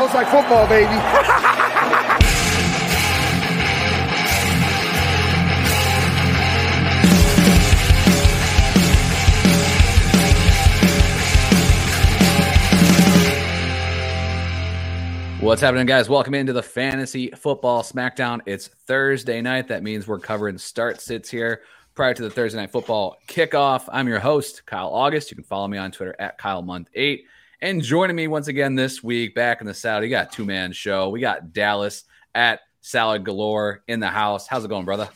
Sounds like football, baby. What's happening, guys? Welcome into the Fantasy Football Smackdown. It's Thursday night. That means we're covering start sits here prior to the Thursday night football kickoff. I'm your host, Kyle August. You can follow me on Twitter at Kyle Month 8 And joining me once again this week, back in the Saudi, we got two man show. We got Dallas at Salad Galore in the house. How's it going, brother?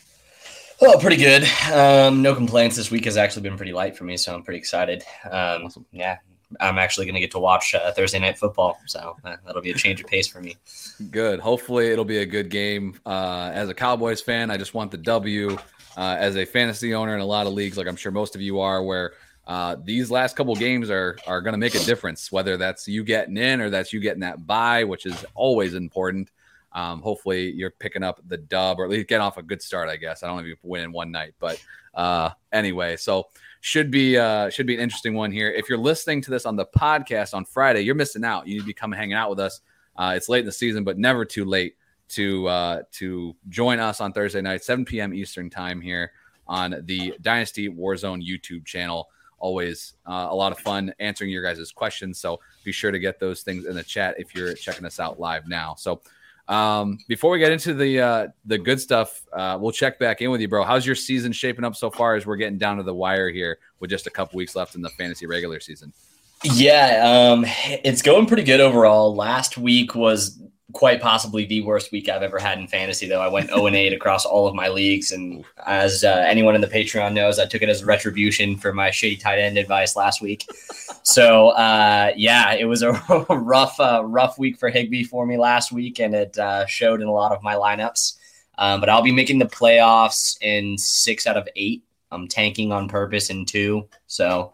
Well, pretty good. Um, no complaints. This week has actually been pretty light for me, so I'm pretty excited. Um, awesome. Yeah, I'm actually going to get to watch uh, Thursday night football, so uh, that'll be a change of pace for me. Good. Hopefully, it'll be a good game. Uh, as a Cowboys fan, I just want the W. Uh, as a fantasy owner in a lot of leagues, like I'm sure most of you are, where uh, these last couple games are are going to make a difference. Whether that's you getting in or that's you getting that buy, which is always important. Um, hopefully, you're picking up the dub or at least get off a good start. I guess I don't know if you win in one night, but uh, anyway, so should be uh, should be an interesting one here. If you're listening to this on the podcast on Friday, you're missing out. You need to be coming hanging out with us. Uh, it's late in the season, but never too late to uh, to join us on Thursday night, 7 p.m. Eastern time here on the Dynasty Warzone YouTube channel. Always uh, a lot of fun answering your guys' questions. So be sure to get those things in the chat if you're checking us out live now. So um, before we get into the uh, the good stuff, uh, we'll check back in with you, bro. How's your season shaping up so far? As we're getting down to the wire here, with just a couple weeks left in the fantasy regular season. Yeah, um, it's going pretty good overall. Last week was quite possibly the worst week I've ever had in fantasy, though. I went 0 and 8 across all of my leagues. And as uh, anyone in the Patreon knows, I took it as retribution for my shitty tight end advice last week. so, uh, yeah, it was a rough, uh, rough week for Higby for me last week, and it uh, showed in a lot of my lineups. Um, but I'll be making the playoffs in six out of eight. I'm tanking on purpose in two. So,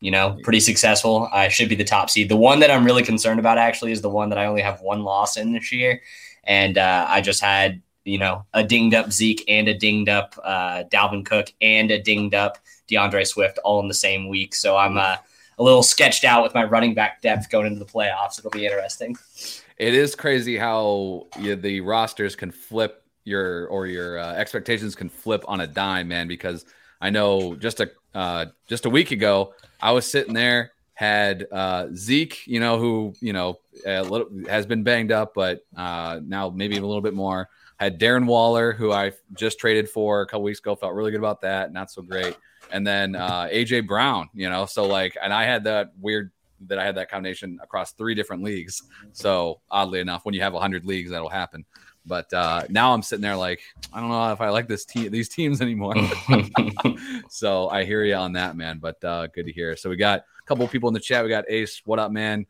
you know, pretty successful. I should be the top seed. The one that I'm really concerned about actually is the one that I only have one loss in this year. And uh, I just had, you know, a dinged up Zeke and a dinged up uh, Dalvin Cook and a dinged up DeAndre Swift all in the same week. So I'm uh, a little sketched out with my running back depth going into the playoffs. It'll be interesting. It is crazy how you, the rosters can flip your or your uh, expectations can flip on a dime, man. Because I know just a uh, just a week ago I was sitting there, had uh, Zeke, you know, who you know little, has been banged up, but uh, now maybe a little bit more. Had Darren Waller, who I just traded for a couple weeks ago, felt really good about that. Not so great. And then uh, AJ Brown, you know, so like, and I had that weird that I had that combination across three different leagues. So oddly enough, when you have hundred leagues, that'll happen. But uh, now I'm sitting there like, I don't know if I like this team, these teams anymore. so I hear you on that, man. But uh, good to hear. So we got a couple of people in the chat. We got Ace, what up, man?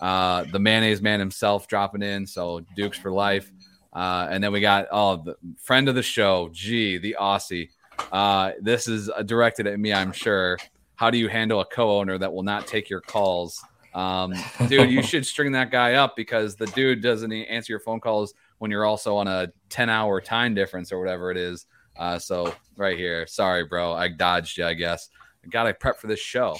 Uh, the mayonnaise man himself dropping in. So Dukes for life. Uh, and then we got oh the friend of the show, G, the Aussie. Uh, this is directed at me, I'm sure. How do you handle a co-owner that will not take your calls? Um, dude, you should string that guy up because the dude doesn't answer your phone calls when you're also on a 10 hour time difference or whatever it is. Uh, so right here, sorry, bro, I dodged you, I guess. I got to prep for this show,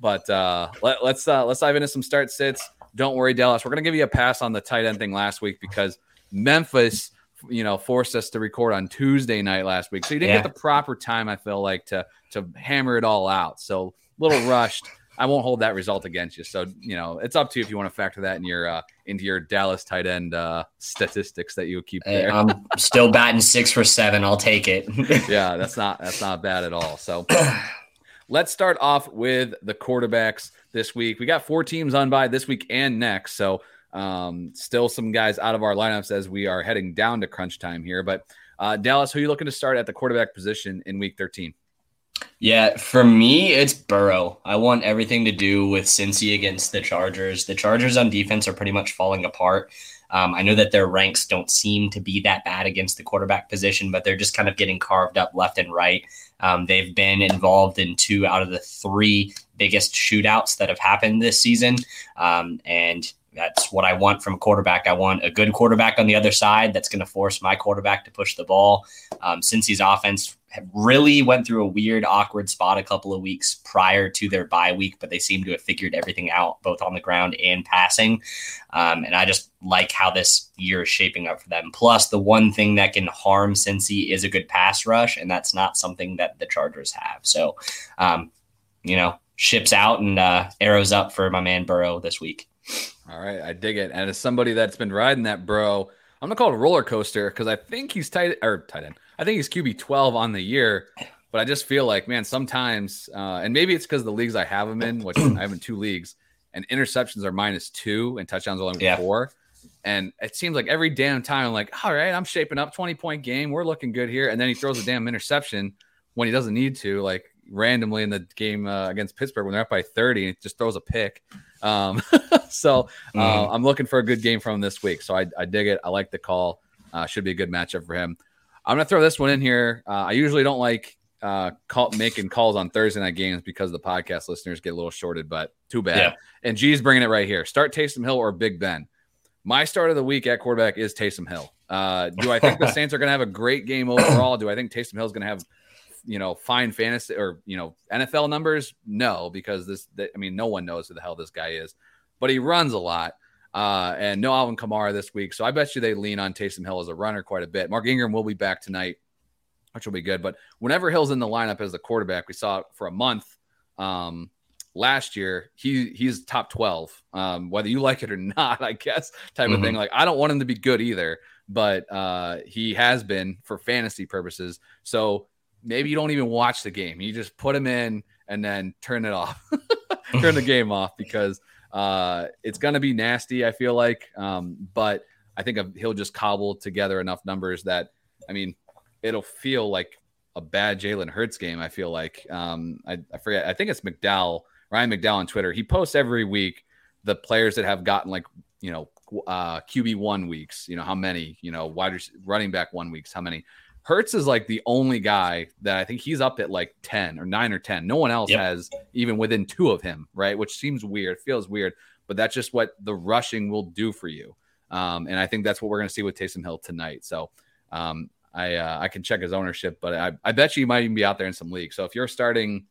but uh, let, let's uh, let's dive into some start sits. Don't worry, Dallas. We're gonna give you a pass on the tight end thing last week because Memphis, you know, forced us to record on Tuesday night last week, so you didn't yeah. get the proper time. I feel like to to hammer it all out. So a little rushed. I won't hold that result against you. So you know, it's up to you if you want to factor that in your uh, into your Dallas tight end uh, statistics that you keep there. Hey, I'm still batting six for seven. I'll take it. yeah, that's not that's not bad at all. So let's start off with the quarterbacks this week. We got four teams on by this week and next. So um, still some guys out of our lineups as we are heading down to crunch time here. But uh, Dallas, who are you looking to start at the quarterback position in week 13? Yeah, for me, it's Burrow. I want everything to do with Cincy against the Chargers. The Chargers on defense are pretty much falling apart. Um, I know that their ranks don't seem to be that bad against the quarterback position, but they're just kind of getting carved up left and right. Um, they've been involved in two out of the three biggest shootouts that have happened this season. Um, and that's what I want from a quarterback. I want a good quarterback on the other side that's going to force my quarterback to push the ball. Um, Cincy's offense really went through a weird, awkward spot a couple of weeks prior to their bye week, but they seem to have figured everything out both on the ground and passing. Um, and I just like how this year is shaping up for them. Plus, the one thing that can harm Cincy is a good pass rush, and that's not something that the Chargers have. So, um, you know, ships out and uh, arrows up for my man Burrow this week. All right, I dig it. And as somebody that's been riding that bro, I'm gonna call it a roller coaster because I think he's tight or tight end. I think he's QB 12 on the year, but I just feel like, man, sometimes, uh, and maybe it's because the leagues I have him in, which I have in two leagues, and interceptions are minus two and touchdowns are only yeah. four. And it seems like every damn time I'm like, all right, I'm shaping up 20 point game. We're looking good here. And then he throws a damn interception when he doesn't need to, like randomly in the game uh, against Pittsburgh when they're up by 30 and just throws a pick. Um, so uh, mm. I'm looking for a good game from him this week. So I, I dig it. I like the call. Uh, should be a good matchup for him. I'm gonna throw this one in here. Uh, I usually don't like uh, call, making calls on Thursday night games because the podcast listeners get a little shorted, but too bad. Yeah. And G's bringing it right here. Start Taysom Hill or Big Ben. My start of the week at quarterback is Taysom Hill. Uh, do I think the Saints are going to have a great game overall? Do I think Taysom Hill is going to have, you know, fine fantasy or you know NFL numbers? No, because this. I mean, no one knows who the hell this guy is, but he runs a lot. Uh, and no Alvin Kamara this week. So I bet you they lean on Taysom Hill as a runner quite a bit. Mark Ingram will be back tonight, which will be good. But whenever Hill's in the lineup as the quarterback, we saw it for a month um, last year. He he's top twelve, um, whether you like it or not, I guess type mm-hmm. of thing. Like I don't want him to be good either, but uh, he has been for fantasy purposes. So maybe you don't even watch the game. You just put him in and then turn it off, turn the game off because uh, it's going to be nasty, I feel like. Um, but I think he'll just cobble together enough numbers that, I mean, it'll feel like a bad Jalen Hurts game. I feel like um, I, I forget. I think it's McDowell, Ryan McDowell on Twitter. He posts every week the players that have gotten like you know uh, QB one weeks. You know how many. You know wide running back one weeks. How many. Hurts is like the only guy that I think he's up at like 10 or 9 or 10. No one else yep. has even within two of him, right? Which seems weird, feels weird, but that's just what the rushing will do for you. Um, and I think that's what we're going to see with Taysom Hill tonight. So um, I uh, I can check his ownership, but I, I bet you he might even be out there in some leagues. So if you're starting,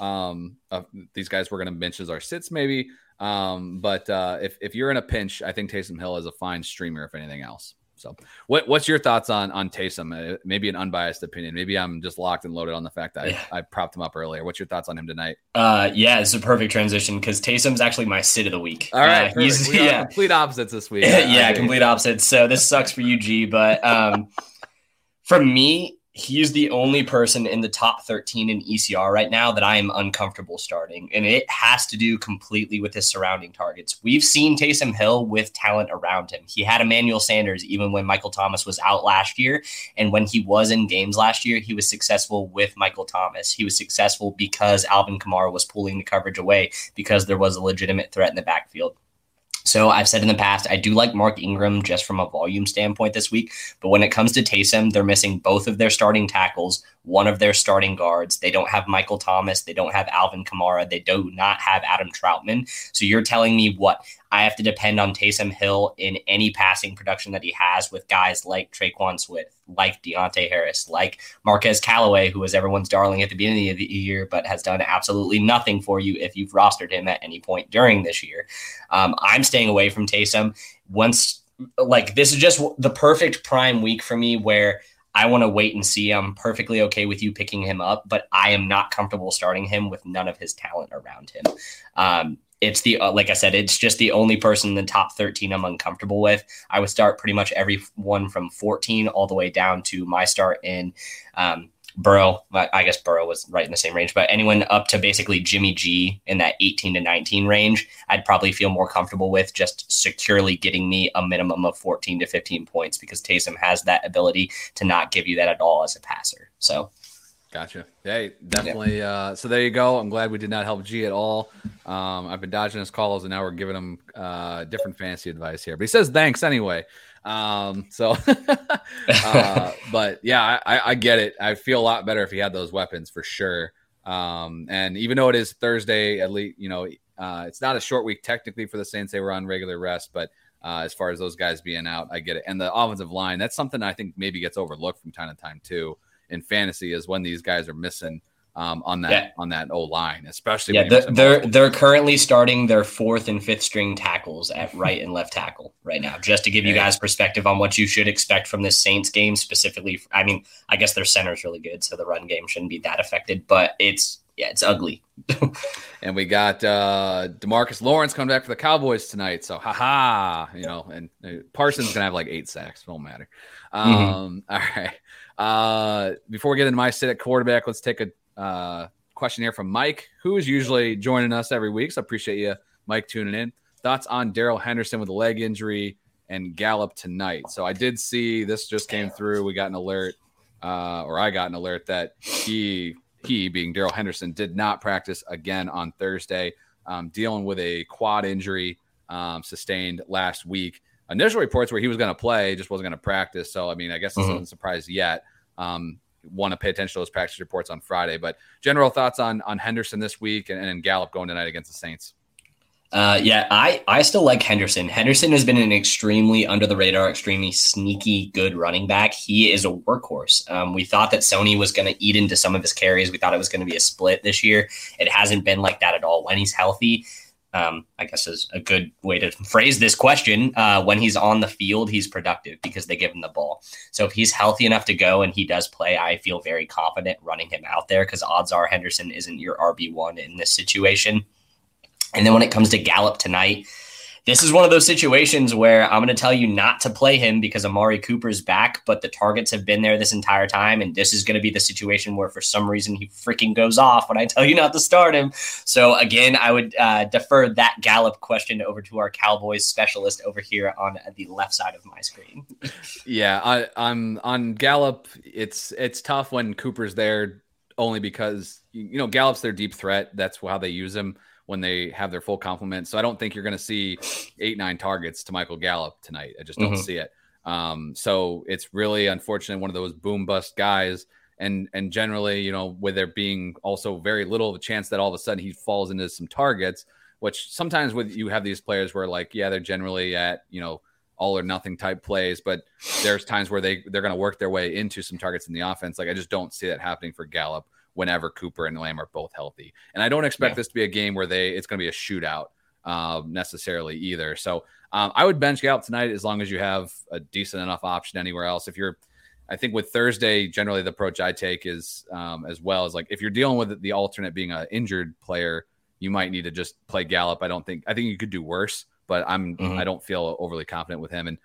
um, uh, these guys we're going to bench as our sits maybe. Um, but uh, if if you're in a pinch, I think Taysom Hill is a fine streamer if anything else. So, what what's your thoughts on on Taysom? Uh, maybe an unbiased opinion. Maybe I'm just locked and loaded on the fact that yeah. I, I, propped him up earlier. What's your thoughts on him tonight? Uh, yeah, it's a perfect transition because Taysom's actually my sit of the week. All right, uh, yeah, complete opposites this week. yeah, complete opposites. So this sucks for you, G. But um, for me, he's the only person in the top 13 in ECR right now that I am uncomfortable starting. And it has to do completely with his surrounding targets. We've seen Taysom Hill with talent around him. He had Emmanuel Sanders even when Michael Thomas was out last year. And when he was in games last year, he was successful with Michael Thomas. He was successful because Alvin Kamara was pulling the coverage away because there was a legitimate threat in the backfield. So I've said in the past, I do like Mark Ingram just from a volume standpoint this week. But when it comes to Taysom, they're missing both of their starting tackles, one of their starting guards. They don't have Michael Thomas. They don't have Alvin Kamara. They do not have Adam Trautman. So you're telling me what? I have to depend on Taysom Hill in any passing production that he has with guys like Tre'Quan Smith, like Deonte Harris, like Marquez Callaway, who was everyone's darling at the beginning of the year, but has done absolutely nothing for you if you've rostered him at any point during this year. Um, I'm staying away from Taysom. Once, like, this is just the perfect prime week for me where I want to wait and see. I'm perfectly okay with you picking him up, but I am not comfortable starting him with none of his talent around him. Um, it's the uh, like I said, it's just the only person in the top 13 I'm uncomfortable with. I would start pretty much everyone from 14 all the way down to my start in um, Burrow. I guess Burrow was right in the same range, but anyone up to basically Jimmy G in that 18 to 19 range, I'd probably feel more comfortable with just securely getting me a minimum of 14 to 15 points because Taysom has that ability to not give you that at all as a passer. So Gotcha. Hey, definitely. Yeah. Uh, so there you go. I'm glad we did not help G at all. Um, I've been dodging his calls, and now we're giving him uh, different fancy advice here. But he says thanks anyway. Um, so, uh, but yeah, I, I, get it. I feel a lot better if he had those weapons for sure. Um, and even though it is Thursday, at least you know uh, it's not a short week technically for the Saints. They were on regular rest, but uh, as far as those guys being out, I get it. And the offensive line, that's something I think maybe gets overlooked from time to time too in fantasy is when these guys are missing um, on that yeah. on that O line, especially. Yeah, they're they're, they're, currently starting their fourth and fifth string tackles at right and left tackle right now. Just to give you guys perspective on what you should expect from this Saints game specifically. I mean, I guess their center's really good, so the run game shouldn't be that affected, but it's yeah, it's ugly. and we got uh Demarcus Lawrence coming back for the Cowboys tonight. So haha, you know, and uh, Parsons gonna have like eight sacks. Won't matter. Mm-hmm. Um, mm-hmm. all right. Uh, before we get into my sit at quarterback, let's take a uh, question here from Mike, who is usually joining us every week. So appreciate you, Mike, tuning in. Thoughts on Darrell Henderson with a leg injury and Gallup tonight. So I did see this just came through. We got an alert, uh, or I got an alert that he he being Darrell Henderson did not practice again on Thursday, um, dealing with a quad injury um, sustained last week. Initial reports where he was going to play, just wasn't going to practice. So I mean, I guess it's mm-hmm. not surprised yet. Um, want to pay attention to those practice reports on Friday. But general thoughts on on Henderson this week and, and Gallup going tonight against the Saints. Uh, yeah, I, I still like Henderson. Henderson has been an extremely under the radar, extremely sneaky good running back. He is a workhorse. Um, we thought that Sony was going to eat into some of his carries. We thought it was going to be a split this year. It hasn't been like that at all. When he's healthy, um, I guess is a good way to phrase this question. Uh, when he's on the field, he's productive because they give him the ball. So if he's healthy enough to go and he does play, I feel very confident running him out there because odds are Henderson isn't your RB1 in this situation. And then when it comes to Gallup tonight, this is one of those situations where I'm going to tell you not to play him because Amari Cooper's back, but the targets have been there this entire time. And this is going to be the situation where for some reason he freaking goes off when I tell you not to start him. So again, I would uh, defer that Gallup question over to our Cowboys specialist over here on the left side of my screen. yeah, I, I'm on Gallup. It's it's tough when Cooper's there only because you know Gallup's their deep threat. That's how they use him when they have their full complement. So I don't think you're going to see eight, nine targets to Michael Gallup tonight. I just don't mm-hmm. see it. Um, so it's really unfortunate. One of those boom bust guys. And, and generally, you know, with there being also very little of a chance that all of a sudden he falls into some targets, which sometimes with you have these players where like, yeah, they're generally at, you know, all or nothing type plays, but there's times where they they're going to work their way into some targets in the offense. Like I just don't see that happening for Gallup whenever Cooper and Lamb are both healthy. And I don't expect yeah. this to be a game where they it's going to be a shootout um, necessarily either. So um, I would bench Gallup tonight as long as you have a decent enough option anywhere else. If you're, I think with Thursday, generally the approach I take is um, as well as like if you're dealing with the alternate being an injured player, you might need to just play Gallup. I don't think I think you could do worse, but I'm mm-hmm. I don't feel overly confident with him and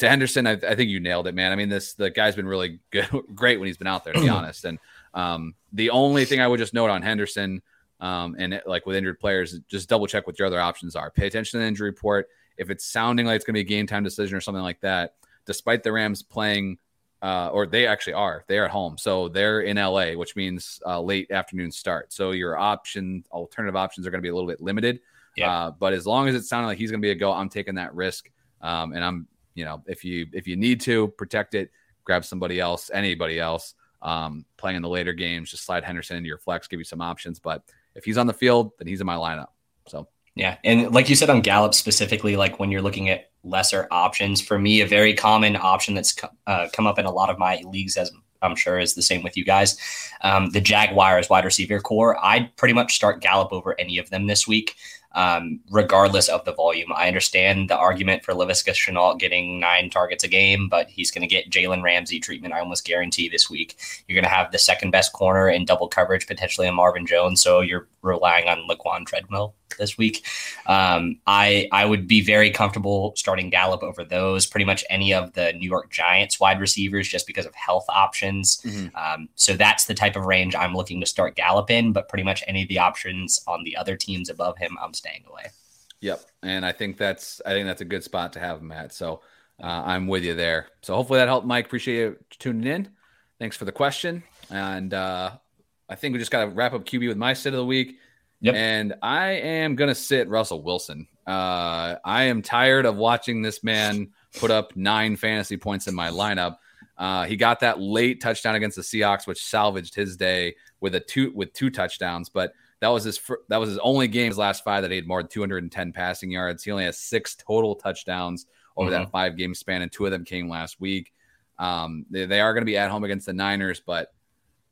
to Henderson, I, I, think you nailed it, man. I mean, this the guy's been really good, great when he's been out there, to be honest. And um, the only thing I would just note on Henderson um, and it, like with injured players, just double check what your other options are. Pay attention to the injury report. If it's sounding like it's going to be a game time decision or something like that, despite the Rams playing, uh, or they actually are, they're at home, so they're in LA, which means uh, late afternoon start. So your option, alternative options are going to be a little bit limited. Yeah. Uh, but as long as it sounded like he's going to be a go, I'm taking that risk. Um, and I'm, you know, if you if you need to protect it, grab somebody else, anybody else um, playing in the later games, just slide Henderson into your flex, give you some options. But if he's on the field, then he's in my lineup. So yeah, and like you said on Gallup specifically, like when you're looking at lesser options, for me, a very common option that's uh, come up in a lot of my leagues, as I'm sure is the same with you guys. Um, the Jaguars wide receiver core, I'd pretty much start Gallup over any of them this week um, regardless of the volume. I understand the argument for Laviska Shenault getting nine targets a game, but he's going to get Jalen Ramsey treatment. I almost guarantee this week. You're going to have the second best corner in double coverage, potentially on Marvin Jones. So you're relying on Laquan Treadwell this week. Um, I I would be very comfortable starting Gallup over those. Pretty much any of the New York Giants wide receivers, just because of health options. Mm-hmm. Um, so that's the type of range I'm looking to start Gallup in. But pretty much any of the options on the other teams above him, I'm staying away. Yep, and I think that's I think that's a good spot to have him at. So uh, I'm with you there. So hopefully that helped, Mike. Appreciate you tuning in. Thanks for the question, and uh, I think we just got to wrap up QB with my sit of the week. Yep. And I am going to sit Russell Wilson. Uh, I am tired of watching this man put up nine fantasy points in my lineup. Uh, he got that late touchdown against the Seahawks, which salvaged his day with a two with two touchdowns. But that was his that was his only game his last five that he had more than 210 passing yards. He only has six total touchdowns over mm-hmm. that five game span, and two of them came last week. Um, they, they are going to be at home against the Niners, but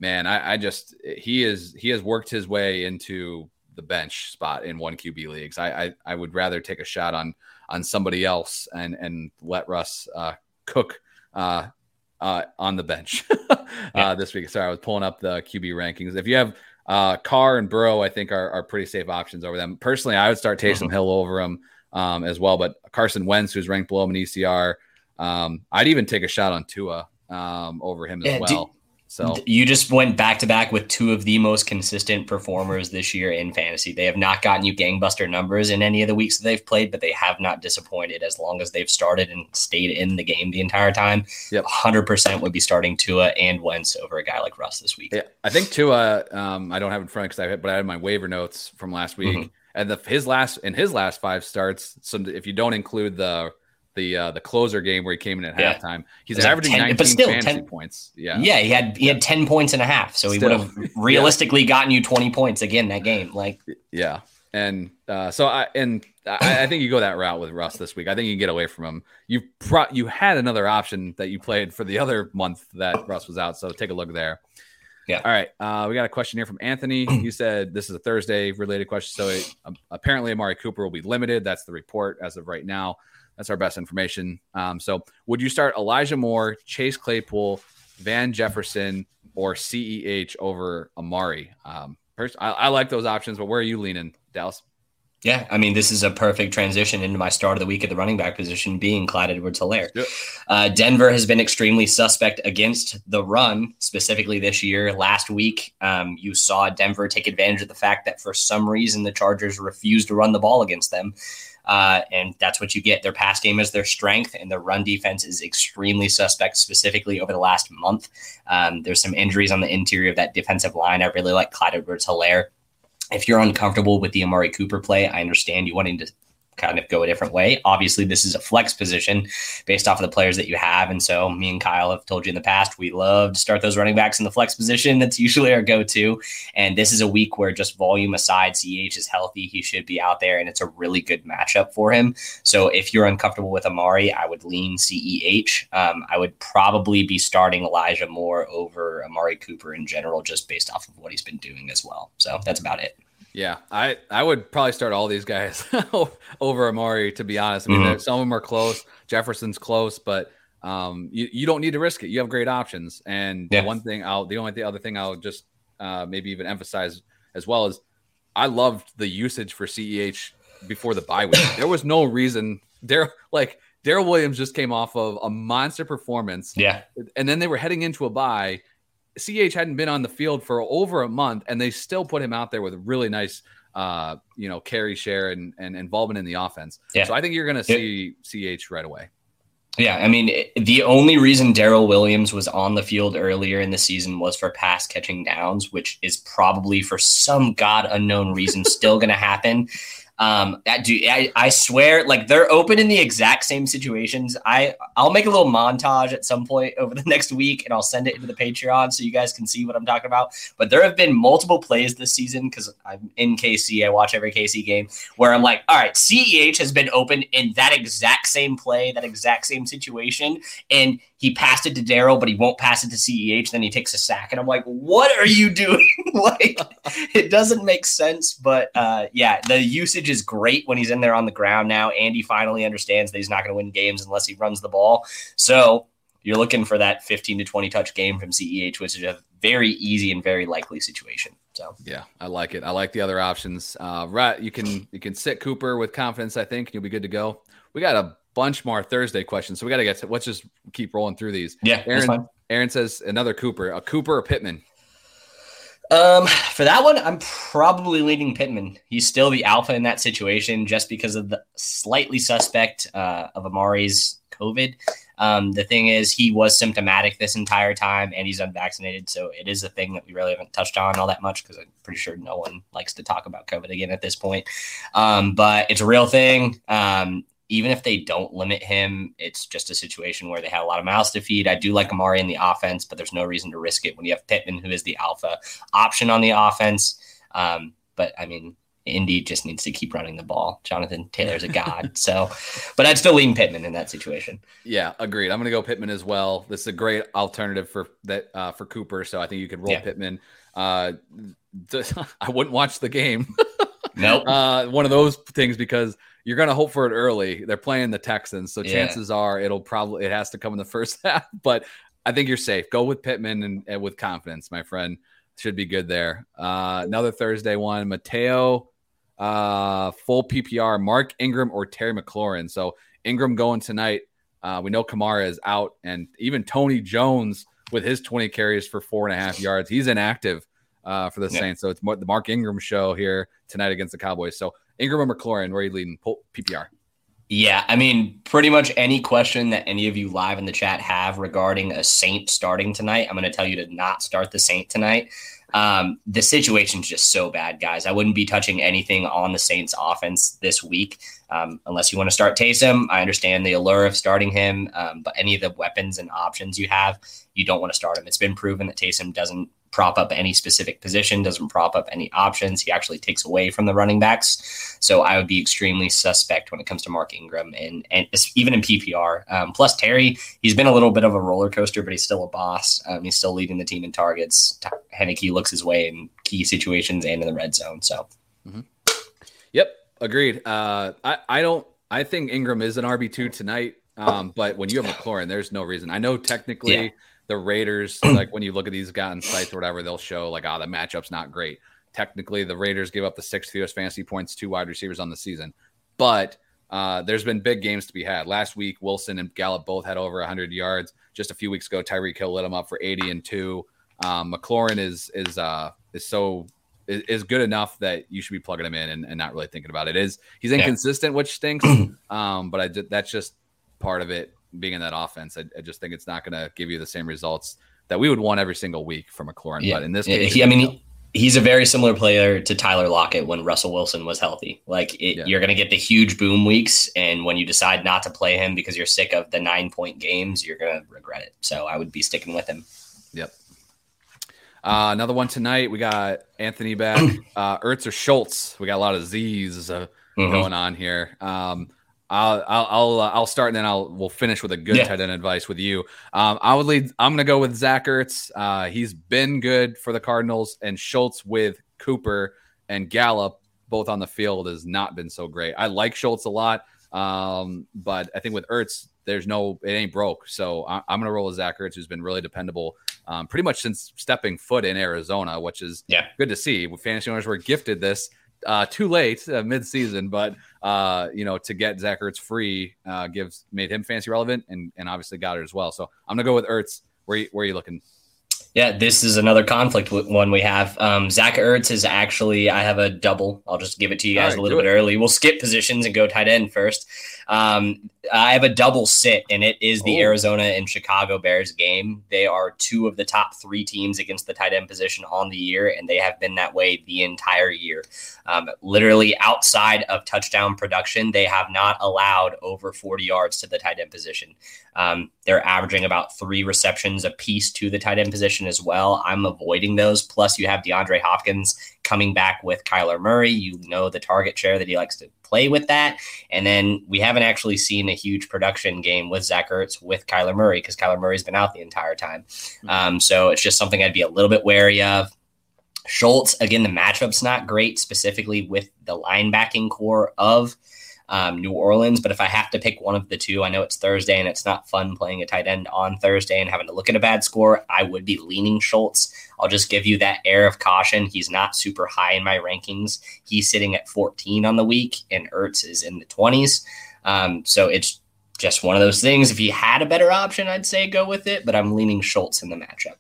man, I, I just he is he has worked his way into the bench spot in one QB leagues. I, I, I would rather take a shot on on somebody else and and let Russ uh, cook uh, uh, on the bench uh, this week. Sorry, I was pulling up the QB rankings. If you have uh, Carr and Burrow, I think are, are pretty safe options over them. Personally, I would start Taysom mm-hmm. Hill over them um, as well. But Carson Wentz, who's ranked below him in ECR, um, I'd even take a shot on Tua um, over him as yeah, well. So you just went back to back with two of the most consistent performers this year in fantasy. They have not gotten you gangbuster numbers in any of the weeks that they've played, but they have not disappointed as long as they've started and stayed in the game the entire time. Yep. 100% would be starting Tua and Wentz over a guy like Russ this week. Yeah, I think Tua, um, I don't have in front because I but I had my waiver notes from last week. Mm-hmm. And the, his last in his last five starts, so if you don't include the the uh, the closer game where he came in at yeah. halftime. He's averaging 10, 19 but still, fantasy 10, points. Yeah, yeah, he had he had ten points and a half, so he would have realistically yeah. gotten you twenty points again that game. Like, yeah, and uh, so I and I, I, think you go that route with Russ this week. I think you can get away from him. You pro- you had another option that you played for the other month that Russ was out, so take a look there. Yeah. All right. Uh, we got a question here from Anthony. He said this is a Thursday related question. So it, um, apparently Amari Cooper will be limited. That's the report as of right now. That's our best information. Um, so, would you start Elijah Moore, Chase Claypool, Van Jefferson, or CEH over Amari? Um, first, I, I like those options, but where are you leaning, Dallas? Yeah, I mean, this is a perfect transition into my start of the week at the running back position, being Clyde Edwards Helaire. Yep. Uh, Denver has been extremely suspect against the run, specifically this year. Last week, um, you saw Denver take advantage of the fact that for some reason the Chargers refused to run the ball against them. Uh, and that's what you get. Their pass game is their strength, and their run defense is extremely suspect, specifically over the last month. Um, there's some injuries on the interior of that defensive line. I really like Clyde Edwards Helaire. If you're uncomfortable with the Amari Cooper play, I understand you wanting to kind of go a different way. Obviously, this is a flex position based off of the players that you have. And so, me and Kyle have told you in the past, we love to start those running backs in the flex position. That's usually our go to. And this is a week where, just volume aside, CEH is healthy. He should be out there, and it's a really good matchup for him. So, if you're uncomfortable with Amari, I would lean CEH. Um, I would probably be starting Elijah Moore over Amari Cooper in general, just based off of what he's been doing as well. So, that's about it. Yeah, I I would probably start all these guys over Amari. To be honest, I mean mm-hmm. some of them are close. Jefferson's close, but um, you you don't need to risk it. You have great options. And the one thing I'll the only the other thing I'll just uh, maybe even emphasize as well is I loved the usage for CEH before the bye week. there was no reason there like Darrel Williams just came off of a monster performance. Yeah, and then they were heading into a bye CH hadn't been on the field for over a month, and they still put him out there with a really nice, uh, you know, carry share and, and involvement in the offense. Yeah. So I think you're going to see yeah. CH right away. Yeah, I mean, the only reason Darrel Williams was on the field earlier in the season was for pass catching downs, which is probably for some god unknown reason still going to happen. Um, that do I, I swear, like they're open in the exact same situations. I I'll make a little montage at some point over the next week, and I'll send it into the Patreon so you guys can see what I'm talking about. But there have been multiple plays this season because I'm in KC. I watch every KC game where I'm like, all right, CEH has been open in that exact same play, that exact same situation, and he passed it to Darrel, but he won't pass it to CEH. Then he takes a sack, and I'm like, what are you doing? like, it doesn't make sense. But uh, yeah, the usage is great when he's in there on the ground now. Andy finally understands that he's not going to win games unless he runs the ball. So you're looking for that 15 to 20 touch game from CEH, which is a very easy and very likely situation. So yeah, I like it. I like the other options. Uh, right, you can you can sit Cooper with confidence. I think you'll be good to go. We got a bunch more Thursday questions, so we got to get. To, let's just keep rolling through these. Yeah, Aaron. Aaron says another Cooper, a Cooper or Pittman. Um, for that one, I'm probably leading Pittman. He's still the alpha in that situation, just because of the slightly suspect uh, of Amari's COVID. Um, the thing is, he was symptomatic this entire time, and he's unvaccinated, so it is a thing that we really haven't touched on all that much because I'm pretty sure no one likes to talk about COVID again at this point. Um, but it's a real thing. Um, even if they don't limit him, it's just a situation where they have a lot of mouths to feed. I do like Amari in the offense, but there's no reason to risk it when you have Pittman, who is the alpha option on the offense. Um, but I mean, Indy just needs to keep running the ball. Jonathan Taylor's a god. so, but I'd still lean Pittman in that situation. Yeah, agreed. I'm going to go Pittman as well. This is a great alternative for that uh, for Cooper. So I think you could roll yeah. Pittman. Uh, I wouldn't watch the game. nope. Uh, one of those things because you're going to hope for it early. They're playing the Texans, so yeah. chances are it'll probably it has to come in the first half. But I think you're safe. Go with Pittman and, and with confidence, my friend. Should be good there. Uh, another Thursday one. Mateo, uh, full PPR. Mark Ingram or Terry McLaurin. So Ingram going tonight. Uh, we know Kamara is out, and even Tony Jones with his 20 carries for four and a half yards. He's inactive uh, for the yeah. Saints. So it's the Mark Ingram show here tonight against the Cowboys. So Ingram or McLaurin, where are you leading PPR? Yeah, I mean, pretty much any question that any of you live in the chat have regarding a Saint starting tonight, I'm going to tell you to not start the Saint tonight. Um, the situation's just so bad, guys. I wouldn't be touching anything on the Saints offense this week um, unless you want to start Taysom. I understand the allure of starting him, um, but any of the weapons and options you have, you don't want to start him. It's been proven that Taysom doesn't prop up any specific position, doesn't prop up any options. He actually takes away from the running backs. So I would be extremely suspect when it comes to Mark Ingram and, and even in PPR. Um, plus, Terry, he's been a little bit of a roller coaster, but he's still a boss. Um, he's still leading the team in targets. Heinicke looks his way in key situations and in the red zone. So, mm-hmm. yep, agreed. Uh, I, I don't, I think Ingram is an RB2 tonight. Um, but when you have McLaurin, there's no reason. I know technically. Yeah the Raiders, like when you look at these guys sites or whatever, they'll show like, ah, oh, the matchup's not great. Technically, the Raiders give up the sixth fewest fantasy points to wide receivers on the season, but uh, there's been big games to be had. Last week, Wilson and Gallup both had over 100 yards. Just a few weeks ago, Tyreek Hill lit them up for 80 and two. Um, McLaurin is is uh, is so is, is, good enough that you should be plugging him in and, and not really thinking about it. Is he's inconsistent, yeah. which stinks. um, but I that's just part of it being in that offense. I, I just think it's not going to give you the same results that we would want every single week from McLaurin. Yeah. But in this case, he, I mean, he, he's a very similar player to Tyler Lockett when Russell Wilson was healthy. Like it, yeah. you're going to get the huge boom weeks, and when you decide not to play him because you're sick of the nine point games, you're going to regret it. So I would be sticking with him. Yep. Uh, another one tonight. We got Anthony back. uh, Ertz or Schultz. We got a lot of Z's uh, mm-hmm. going on here. Um, I'll I'll I'll, uh, I'll, start and then I'll we'll finish with a good yeah. tight end advice with you. Um, I would lead. I'm gonna go with Zach Ertz. Uh, he's been good for the Cardinals, and Schultz with Cooper and Gallup both on the field has not been so great. I like Schultz a lot, um, but I think with Ertz, there's no it ain't broke. So I, am gonna roll with Zach Ertz, who's been really dependable, um, pretty much since stepping foot in Arizona, which is yeah. good to see. Fantasy owners were gifted this uh, too late uh, mid-season, but uh, you know to get Zach Ertz free uh, gives made him fancy relevant and and obviously got it as well. So I'm gonna go with Ertz. Where where are you looking? Yeah, this is another conflict one we have. Um, Zach Ertz is actually I have a double. I'll just give it to you guys right, a little bit it. early. We'll skip positions and go tight end first. Um, I have a double sit, and it is the oh. Arizona and Chicago Bears game. They are two of the top three teams against the tight end position on the year, and they have been that way the entire year. Um, literally outside of touchdown production, they have not allowed over 40 yards to the tight end position. Um, they're averaging about three receptions a piece to the tight end position as well. I'm avoiding those. Plus, you have DeAndre Hopkins coming back with Kyler Murray. You know the target share that he likes to play with that. And then we haven't actually seen a huge production game with Zach Ertz with Kyler Murray because Kyler Murray's been out the entire time. Mm-hmm. Um, so it's just something I'd be a little bit wary of. Schultz, again, the matchup's not great, specifically with the linebacking core of um, New Orleans. But if I have to pick one of the two, I know it's Thursday and it's not fun playing a tight end on Thursday and having to look at a bad score. I would be leaning Schultz. I'll just give you that air of caution. He's not super high in my rankings. He's sitting at 14 on the week, and Ertz is in the 20s. Um, so it's just one of those things. If you had a better option, I'd say go with it, but I'm leaning Schultz in the matchup.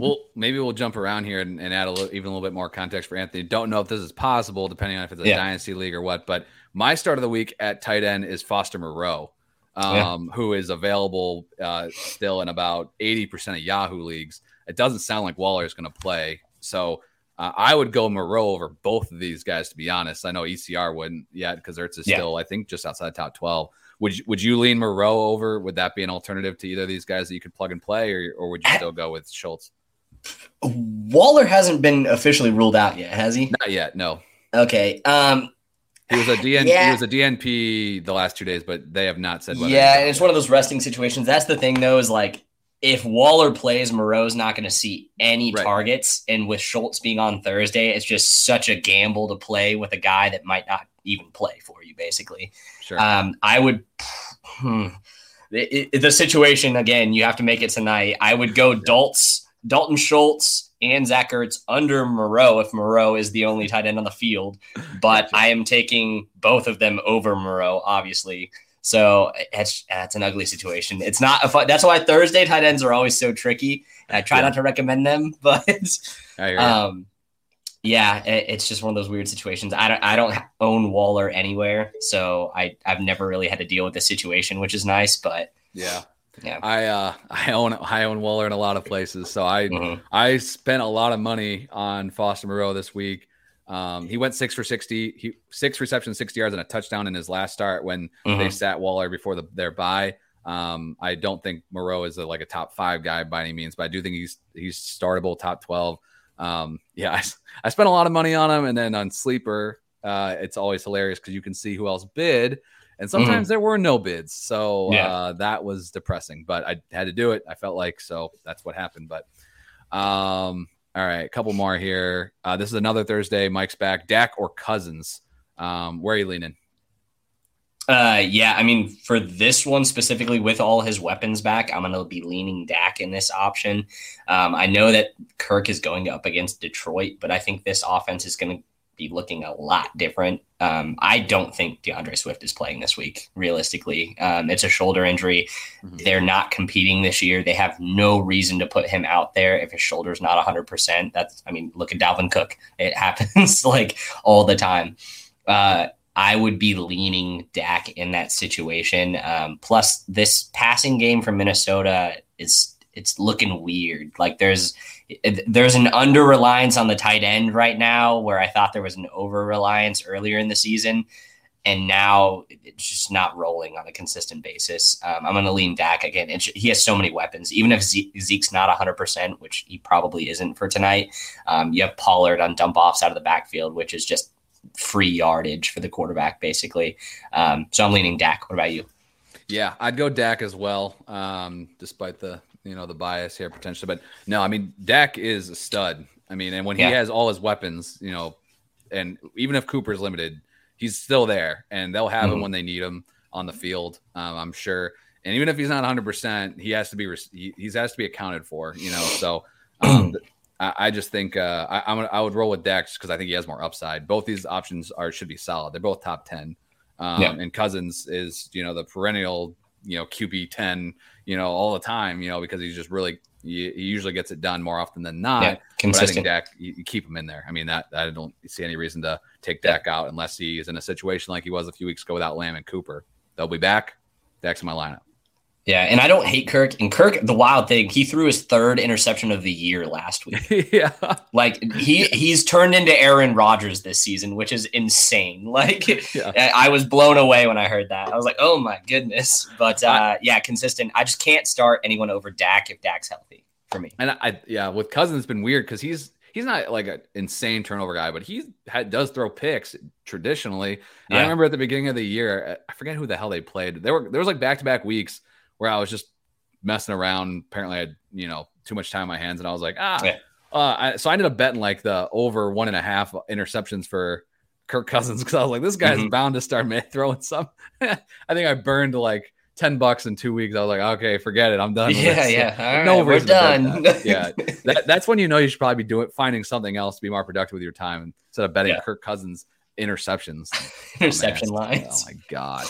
Well, maybe we'll jump around here and, and add a little, even a little bit more context for Anthony. Don't know if this is possible, depending on if it's a yeah. dynasty league or what. But my start of the week at tight end is Foster Moreau, um, yeah. who is available uh, still in about 80% of Yahoo leagues. It doesn't sound like Waller is going to play. So uh, I would go Moreau over both of these guys, to be honest. I know ECR wouldn't yet because Ertz is yeah. still, I think, just outside top 12. Would you, would you lean Moreau over? Would that be an alternative to either of these guys that you could plug and play, or, or would you still go with Schultz? Waller hasn't been officially ruled out yet, has he? Not yet, no. Okay. Um, he was a DN. Yeah. He was a DNP the last two days, but they have not said whether. yeah, and it's one of those resting situations. That's the thing, though, is like if Waller plays, Moreau's not going to see any Right. targets, and with Schultz being on Thursday, it's just such a gamble to play with a guy that might not even play for you, basically. sure. Um, I would. Hmm, the, it- the situation again, you have to make it tonight. I would go Daltz, Dalton Schultz, and Zach Ertz under Moreau if Moreau is the only tight end on the field. But. I am taking both of them over Moreau, obviously. So it's that's an ugly situation. It's not a fun. That's why Thursday tight ends are always so tricky. And I try Yeah. not to recommend them, but I um, yeah, it, it's just one of those weird situations. I don't, I don't own Waller anywhere, so I, I've never really had to deal with this situation, which is nice. But yeah. Yeah. I uh I own I own Waller in a lot of places, so I Mhm. I spent a lot of money on Foster Moreau this week. Um, he went six for sixty, he six receptions, sixty yards, and a touchdown in his last start when they Mhm. sat Waller before the, their bye. Um, I don't think Moreau is a, like a top five guy by any means, but I do think he's he's startable, top twelve. Um, yeah, I, I spent a lot of money on him, and then on sleeper, uh, it's always hilarious because you can see who else bid, and sometimes there were no bids, so Yeah. uh, that was depressing. But I had to do it. I felt like so that's what happened. But um, all right, a couple more here. Uh, this is another Thursday. Mike's back. Dak or Cousins? Um, where are you leaning? Uh, yeah, I mean, for this one specifically, with all his weapons back, I'm going to be leaning Dak in this option. Um, I know that Kirk is going up against Detroit, but I think this offense is going to be looking a lot different. Um, I don't think DeAndre Swift is playing this week, realistically. Um, it's a shoulder injury. Mhm. They're not competing this year. They have no reason to put him out there if his shoulder's not 100%. That's, I mean, look at Dalvin Cook. It happens like all the time. Uh, I would be leaning Dak in that situation. Um, plus, this passing game from Minnesota is it's looking weird. Like there's there's an under reliance on the tight end right now, where I thought there was an over reliance earlier in the season, and now it's just not rolling on a consistent basis. Um, I'm going to lean Dak again. It's, he has so many weapons. Even if Zeke, Zeke's not 100, percent which he probably isn't for tonight, um, you have Pollard on dump offs out of the backfield, which is just free yardage for the quarterback, basically. Um, so I'm leaning Dak. What about you? Yeah, I'd go Dak as well, um, despite the you know the bias here potentially. But no, I mean Dak is a stud. I mean, and when he Yeah. has all his weapons, you know, and even if Cooper's limited, he's still there, and they'll have him Mhm. when they need him on the field. Um, I'm sure. And even if he's not 100, percent he has to be res- he, he has to be accounted for. You know, so um, I, I just think uh, I, I'm gonna, I would roll with Dak because I think he has more upside. Both these options are should be solid. They're both top 10. Um, Yeah. And Cousins is, you know, the perennial, you know, QB 10, you know, all the time, you know, because he's just really, he, he usually gets it done more often than not. yeah, But I think consistent. Dak, you, you keep him in there. I mean, that I don't see any reason to take Yeah. Dak out unless he is in a situation like he was a few weeks ago without Lamb and Cooper. They'll be back. Dak's in my lineup. Yeah, and I don't hate Kirk. And Kirk, the wild thing, he threw his third interception of the year last week. yeah. Like he he's turned into Aaron Rodgers this season, which is insane. Like Yeah. I I was blown away when I heard that. I was like, oh my goodness. But uh, yeah, consistent. I just can't start anyone over Dak if Dak's healthy for me. And I, yeah, with Cousins, it's been weird because he's he's not like an insane turnover guy, but he had, does throw picks traditionally. And I remember at the beginning of the year, I forget who the hell they played. There were there was like back to back weeks where I was just messing around. Apparently, I had you know too much time on my hands, and I was like, ah. Yeah. Uh, I, so I ended up betting like the over one and a half interceptions for Kirk Cousins because I was like, this guy's Mhm. bound to start throwing some. I think I burned like ten bucks in two weeks. I was like, okay, forget it, I'm done. with Yeah, this. yeah. All right, no we're to bet done. that. Yeah, that, that's when you know you should probably be doing finding something else to be more productive with your time instead of betting Yeah. Kirk Cousins interceptions. Interception Oh, lines. Oh my god.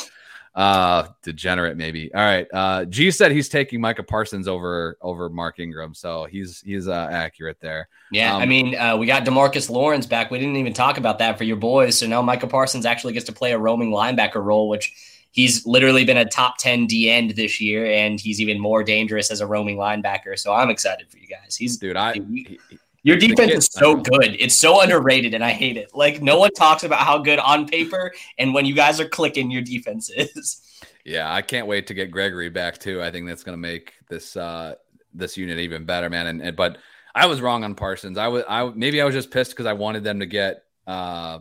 Uh degenerate maybe. All right. Uh G said he's taking Micah Parsons over over Mark Ingram. So he's he's uh accurate there. Yeah, I Um, mean, uh, we got Demarcus Lawrence back. We didn't even talk about that for your boys. So now Micah Parsons actually gets to play a roaming linebacker role, which he's literally been a top 10 D end this year, and he's even more dangerous as a roaming linebacker. So I'm excited for you guys. He's Dude, I Dude, he- he- your defense is so good. It's so underrated, and I hate it. Like no one talks about how good on paper, and when you guys are clicking, your defense is. yeah, I can't wait to get Gregory back too. I think that's gonna make this uh this unit even better, man. And, and but I was wrong on Parsons. I was I maybe I was just pissed because I wanted them to get uh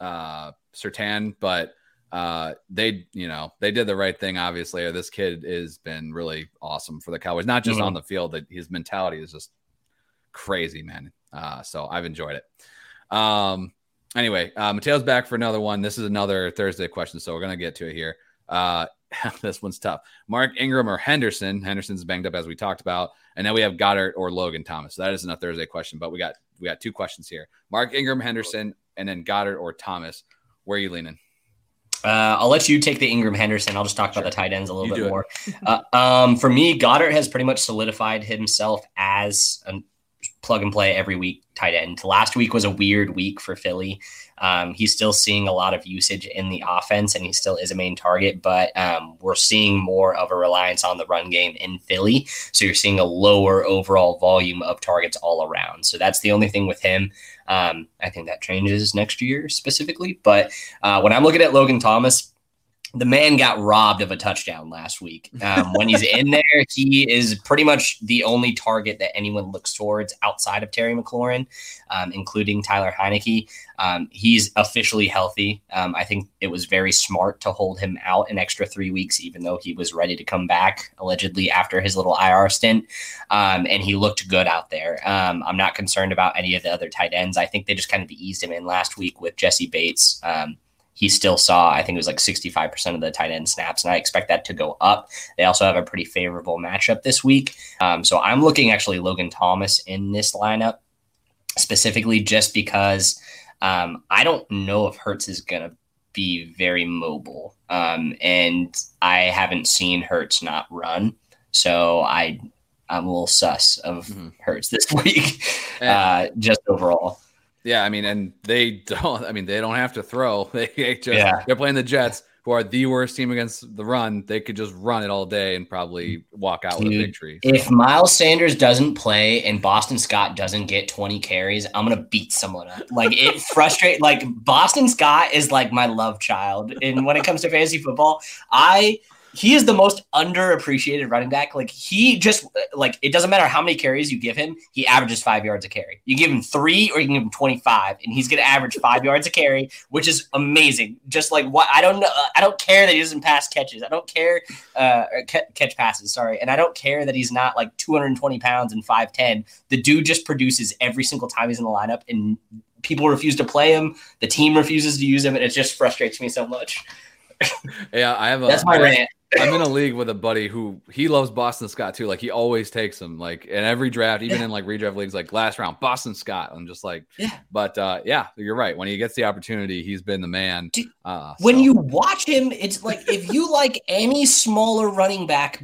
uh, Surtain, but uh, they, you know, they did the right thing. Obviously, this kid has been really awesome for the Cowboys, not just mm-hmm. on the field. That his mentality is just crazy, man. Uh, so I've enjoyed it. Um, anyway, uh, Mateo's back for another one. This is another Thursday question, so we're gonna get to it here. Uh, this one's tough. Mark Ingram or Henderson. Henderson's banged up as we talked about, and then we have Goedert or Logan Thomas. So that isn't a Thursday question, but we got we got two questions here. Mark Ingram, Henderson, and then Goedert or Thomas. Where are you leaning? Uh, I'll let you take the Ingram Henderson. I'll just talk sure. about the tight ends a little you bit more. uh, um, for me, Goedert has pretty much solidified himself as a plug and play every week tight end. Last week was a weird week for Philly. Um, he's still seeing a lot of usage in the offense, and he still is a main target. But um, we're seeing more of a reliance on the run game in Philly, so you're seeing a lower overall volume of targets all around. So that's the only thing with him. Um, I think that changes next year specifically. But uh, when I'm looking at Logan Thomas, the man got robbed of a touchdown last week. Um, when he's in there, he is pretty much the only target that anyone looks towards outside of Terry McLaurin, um, including Tyler Heinicke. Um, he's officially healthy. Um, I think it was very smart to hold him out an extra three weeks, even though he was ready to come back allegedly after his little IR stint. Um, and he looked good out there. Um, I'm not concerned about any of the other tight ends. I think they just kind of eased him in last week with Jesse Bates he still saw, I think it was like 65% of the tight end snaps, and I expect that to go up. They also have a pretty favorable matchup this week. Um, so I'm looking actually Logan Thomas in this lineup specifically just because um, I don't know if Hurts is going to be very mobile. Um, and I haven't seen Hurts not run. So I, I'm a little sus of mm-hmm. Hurts this week, uh, just overall. Yeah, I mean, and they don't. I mean, they don't have to throw. They just yeah. they're playing the Jets, who are the worst team against the run. They could just run it all day and probably walk out Dude, with a victory. So. If Miles Sanders doesn't play and Boston Scott doesn't get 20 carries, I'm gonna beat someone up. Like it frustrate. Like Boston Scott is like my love child, and when it comes to fantasy football, I he is the most underappreciated running back. Like he just like it doesn't matter how many carries you give him, he averages five yards a carry. You give him three or you can give him twenty five, and he's going to average five yards a carry, which is amazing. Just like what I don't know, I don't care that he doesn't pass catches. I don't care uh, catch passes. Sorry, and I don't care that he's not like two hundred and twenty pounds and five ten. The dude just produces every single time he's in the lineup, and people refuse to play him. The team refuses to use him, and it just frustrates me so much. yeah, I have a. That's my I, rant. I'm in a league with a buddy who he loves Boston Scott too. Like he always takes him. Like in every draft, even yeah. in like redraft leagues, like last round, Boston Scott. I'm just like, yeah. But uh, yeah, you're right. When he gets the opportunity, he's been the man. Uh, when so. you watch him, it's like if you like any smaller running back,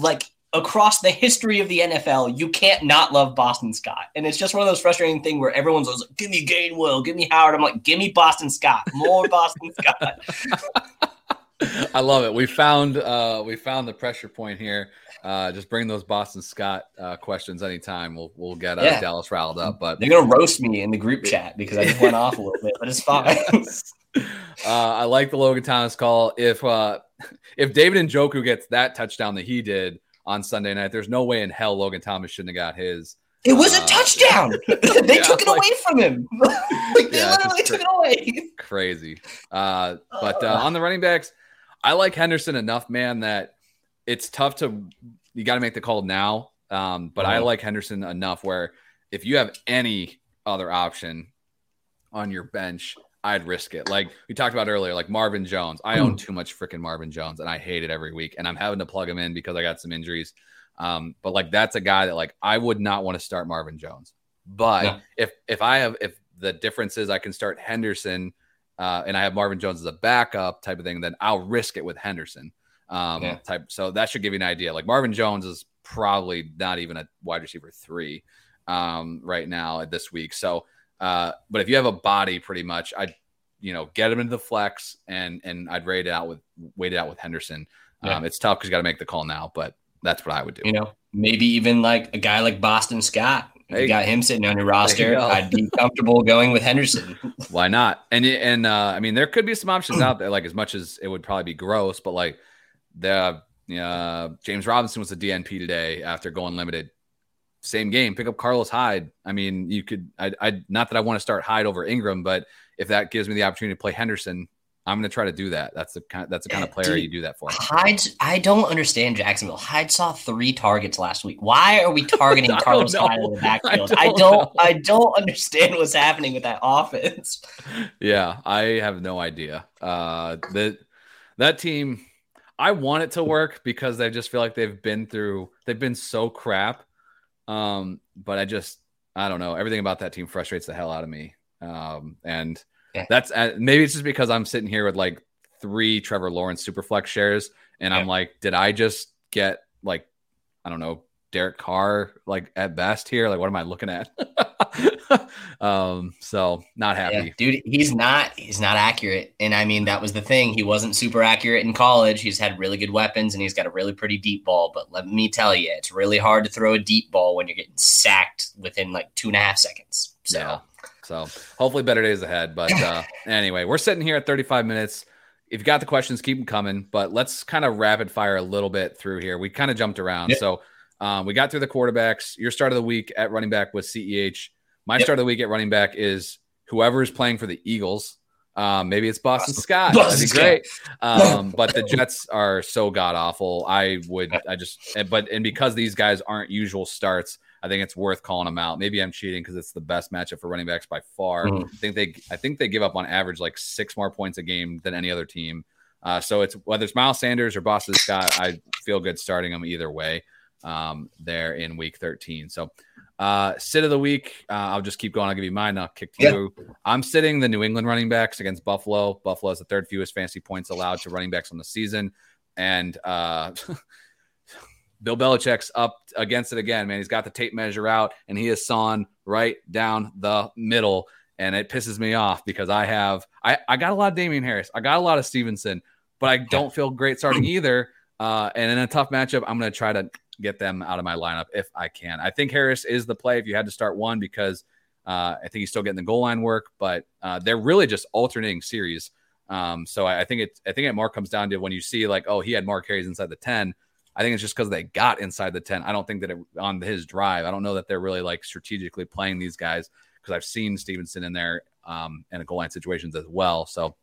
like across the history of the NFL, you can't not love Boston Scott. And it's just one of those frustrating things where everyone's always like, give me Gainwell, give me Howard. I'm like, give me Boston Scott, more Boston Scott. I love it. We found uh, we found the pressure point here. Uh, just bring those Boston Scott uh, questions anytime. We'll we'll get uh, yeah. Dallas riled up. But they're gonna roast me in the group chat because I just went off a little bit, but it's fine. Uh, I like the Logan Thomas call. If uh, if David Njoku gets that touchdown that he did on Sunday night, there's no way in hell Logan Thomas shouldn't have got his. It was a uh, touchdown. they yeah, took it like, away from him. like they yeah, literally took it away. Crazy. Uh, but uh, on the running backs, I like Henderson enough, man, that it's tough to you got to make the call now. Um, but I uh-huh. like Henderson enough where if you have any other option on your bench, I'd risk it. Like we talked about earlier, like Marvin Jones. I own hmm. too much freaking Marvin Jones, and I hate it every week. And I'm having to plug him in because I got some injuries. Um, but like that's a guy that like I would not want to start Marvin Jones. But yeah. if if I have if the difference is I can start Henderson uh, and I have Marvin Jones as a backup type of thing, then I'll risk it with Henderson um, yeah. type. So that should give you an idea. Like Marvin Jones is probably not even a wide receiver three um, right now this week. So, uh, but if you have a body, pretty much, I, you know, get him into the flex and and I'd rate it out with wait it out with Henderson. Yeah. Um, it's tough because you got to make the call now, but that's what I would do. You know, maybe even like a guy like Boston Scott if you got him sitting on your roster, you I'd be comfortable going with Henderson. Why not? And and uh, I mean, there could be some options out there. Like as much as it would probably be gross, but like the uh, James Robinson was a DNP today after going limited. Same game, pick up Carlos Hyde. I mean, you could. I, I not that I want to start Hyde over Ingram, but if that gives me the opportunity to play Henderson, I'm going to try to do that. That's the kind. That's the kind of player Dude, you do that for. Hyde, I don't understand Jacksonville. Hyde saw three targets last week. Why are we targeting Carlos Hyde in the backfield? I don't. I don't, I don't understand what's happening with that offense. Yeah, I have no idea. Uh, that that team, I want it to work because I just feel like they've been through. They've been so crap. Um, but I just, I don't know. Everything about that team frustrates the hell out of me. Um, and That's uh, maybe it's just because I'm sitting here with like three Trevor Lawrence Superflex shares, and yeah. I'm like, did I just get like, I don't know, Derek Carr like at best here? Like, what am I looking at? um, so not happy, yeah, dude. He's not he's not accurate, and I mean that was the thing. He wasn't super accurate in college. He's had really good weapons, and he's got a really pretty deep ball. But let me tell you, it's really hard to throw a deep ball when you're getting sacked within like two and a half seconds. So. Yeah. So hopefully better days ahead. But uh, anyway, we're sitting here at 35 minutes. If you got the questions, keep them coming. But let's kind of rapid fire a little bit through here. We kind of jumped around. Yep. So um, we got through the quarterbacks. Your start of the week at running back was CEH. My yep. start of the week at running back is whoever is playing for the Eagles. Um, maybe it's Boston Scott. Boston That'd be great. Um, but the Jets are so god awful. I would, I just, but and because these guys aren't usual starts, I think it's worth calling them out. Maybe I'm cheating because it's the best matchup for running backs by far. Mm-hmm. I think they I think they give up on average like six more points a game than any other team. Uh, so it's whether it's Miles Sanders or Boston Scott, I feel good starting them either way. Um, there in week 13. So uh, sit of the week. Uh, I'll just keep going. I'll give you mine. I'll kick to yeah. you. I'm sitting the New England running backs against Buffalo. Buffalo has the third fewest fantasy points allowed to running backs on the season. And uh, Bill Belichick's up against it again, man. He's got the tape measure out and he is sawn right down the middle. And it pisses me off because I have I, I got a lot of Damien Harris. I got a lot of Stevenson, but I don't feel great starting either. Uh, and in a tough matchup, I'm gonna try to get them out of my lineup if I can. I think Harris is the play if you had to start one because uh, I think he's still getting the goal line work, but uh, they're really just alternating series. Um, so I, I, think it I think it more comes down to when you see like, oh, he had more carries inside the 10. I think it's just because they got inside the 10. I don't think that it, on his drive, I don't know that they're really like strategically playing these guys because I've seen Stevenson in there um, in a goal line situations as well. So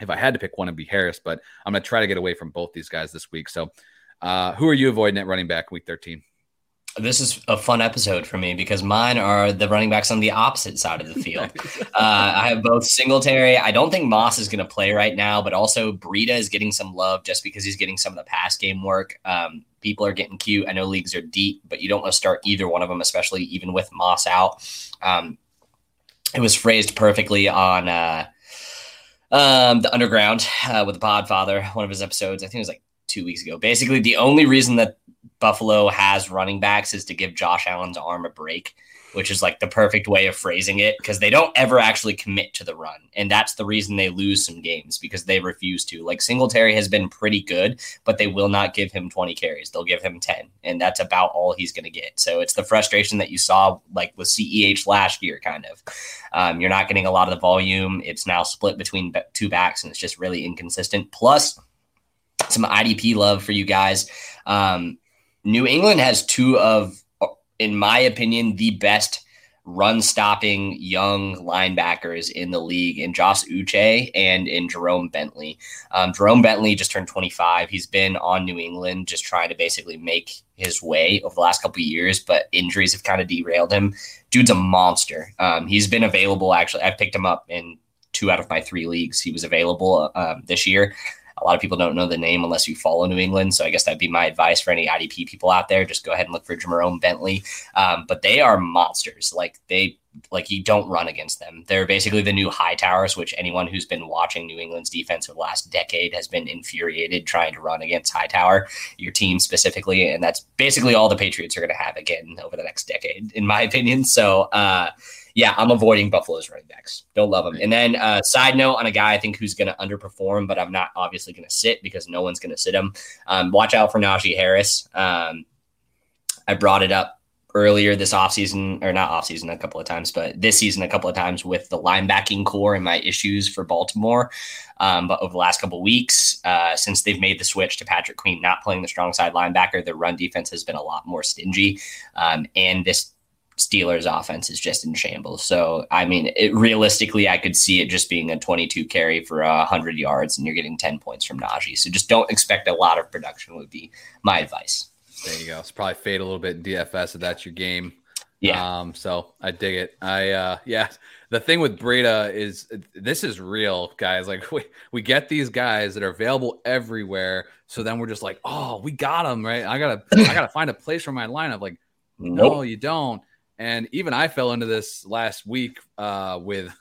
if I had to pick one, it'd be Harris, but I'm going to try to get away from both these guys this week. So uh, who are you avoiding at running back week 13? This is a fun episode for me because mine are the running backs on the opposite side of the field. uh, I have both Singletary. I don't think Moss is going to play right now, but also Breida is getting some love just because he's getting some of the pass game work. Um, people are getting cute. I know leagues are deep, but you don't want to start either one of them, especially even with Moss out. Um, it was phrased perfectly on uh, um, the Underground uh, with the Podfather, one of his episodes. I think it was like two weeks ago. Basically, the only reason that Buffalo has running backs is to give Josh Allen's arm a break, which is like the perfect way of phrasing it because they don't ever actually commit to the run. And that's the reason they lose some games because they refuse to. Like Singletary has been pretty good, but they will not give him 20 carries. They'll give him 10, and that's about all he's going to get. So it's the frustration that you saw like with CEH last year, kind of. Um, you're not getting a lot of the volume. It's now split between two backs, and it's just really inconsistent. Plus, some IDP love for you guys. Um, New England has two of, in my opinion, the best run stopping young linebackers in the league in Josh Uche and in Ja'Whaun Bentley. Um, Ja'Whaun Bentley just turned 25. He's been on New England just trying to basically make his way over the last couple of years, but injuries have kind of derailed him. Dude's a monster. Um, he's been available actually. I picked him up in two out of my three leagues. He was available um, this year. A lot of people don't know the name unless you follow New England. So I guess that'd be my advice for any IDP people out there. Just go ahead and look for Ja'Whaun Bentley. Um, but they are monsters. Like they like you don't run against them. They're basically the new Hightowers, which anyone who's been watching New England's defense for the last decade has been infuriated trying to run against Hightower, your team specifically. And that's basically all the Patriots are going to have again over the next decade, in my opinion. So, uh, yeah, I'm avoiding Buffalo's running backs. Don't love them. And then, uh, side note on a guy I think who's going to underperform, but I'm not obviously going to sit because no one's going to sit him. Um, watch out for Najee Harris. Um, I brought it up earlier this offseason, or not offseason a couple of times, but this season a couple of times with the linebacking core and my issues for Baltimore. Um, but over the last couple weeks, uh, since they've made the switch to Patrick Queen not playing the strong side linebacker, their run defense has been a lot more stingy. Um, and this Steelers offense is just in shambles. So, I mean, it, realistically, I could see it just being a 22 carry for uh, 100 yards and you're getting 10 points from Najee. So, just don't expect a lot of production, would be my advice. There you go. It's probably fade a little bit in DFS if that's your game. Yeah. Um, so I dig it. I uh yeah. The thing with Breida is this is real, guys. Like we, we get these guys that are available everywhere. So then we're just like, oh, we got them, right? I gotta I gotta find a place for my lineup. Like, nope. no, you don't. And even I fell into this last week uh with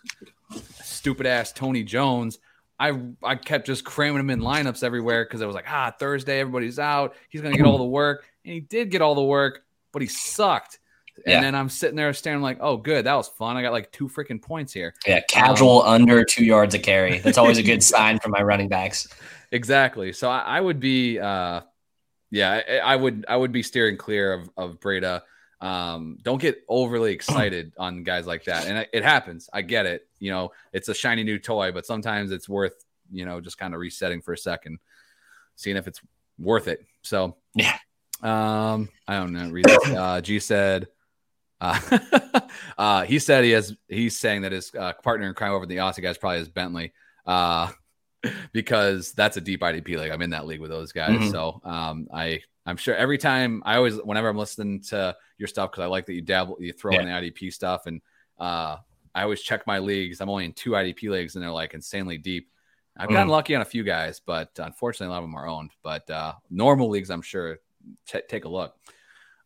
stupid ass Tony Jones. I I kept just cramming him in lineups everywhere because I was like, ah, Thursday, everybody's out. He's gonna get all the work. And he did get all the work, but he sucked. And yeah. then I'm sitting there staring like, oh, good, that was fun. I got like two freaking points here. Yeah, casual um, under two yards a carry. That's always a good sign for my running backs. Exactly. So I, I would be, uh, yeah, I, I, would, I would be steering clear of of Breida. Um, don't get overly excited on guys like that, and it, happens. I get it. You know, it's a shiny new toy, but sometimes it's worth you know just kind of resetting for a second, seeing if it's worth it. So yeah. Um, I don't know. Read this. Uh, G said, uh, uh, he said he has. He's saying that his uh, partner in crime over the Aussie guys probably is Bentley, uh, because that's a deep IDP league. I'm in that league with those guys, mm-hmm. so um, I I'm sure every time I always whenever I'm listening to your stuff because I like that you dabble, you throw yeah. in the IDP stuff, and uh, I always check my leagues. I'm only in two IDP leagues, and they're like insanely deep. I've gotten mm. lucky on a few guys, but unfortunately, a lot of them are owned. But uh, normal leagues, I'm sure, t- take a look.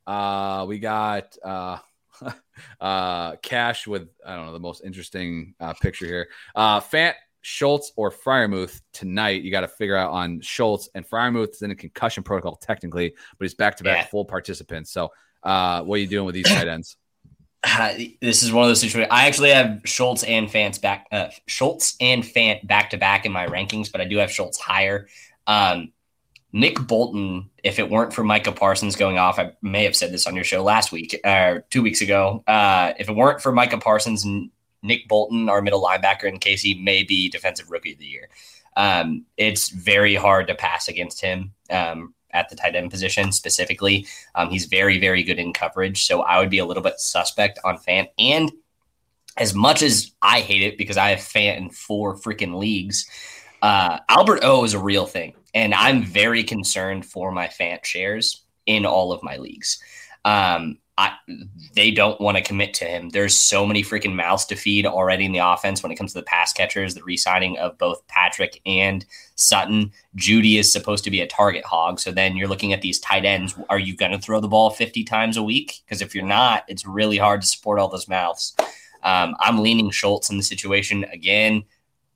Uh, we got uh, uh, Cash with I don't know the most interesting uh, picture here. Uh, Fant Schultz or Freiermuth tonight. You got to figure out on Schultz and Freiermuth is in a concussion protocol technically, but he's back to back full participants. So, uh, what are you doing with these tight ends? Uh, this is one of those situations. I actually have Schultz and Fant back, uh, Schultz and Fant back to back in my rankings, but I do have Schultz higher. Um, Nick Bolton, if it weren't for Micah Parsons going off, I may have said this on your show last week or uh, two weeks ago. Uh, if it weren't for Micah Parsons and Nick Bolton, our middle linebacker in Casey, may be defensive rookie of the year. Um, it's very hard to pass against him um, at the tight end position specifically. Um, he's very, very good in coverage. So I would be a little bit suspect on Fant. And as much as I hate it because I have Fant in four freaking leagues, uh, Albert O is a real thing. And I'm very concerned for my Fant shares in all of my leagues. Um, I, they don't want to commit to him. There's so many freaking mouths to feed already in the offense when it comes to the pass catchers, the re-signing of both Patrick and Sutton. Jeudy is supposed to be a target hog. So then you're looking at these tight ends. Are you going to throw the ball 50 times a week? Because if you're not, it's really hard to support all those mouths. Um, I'm leaning Schultz in the situation again.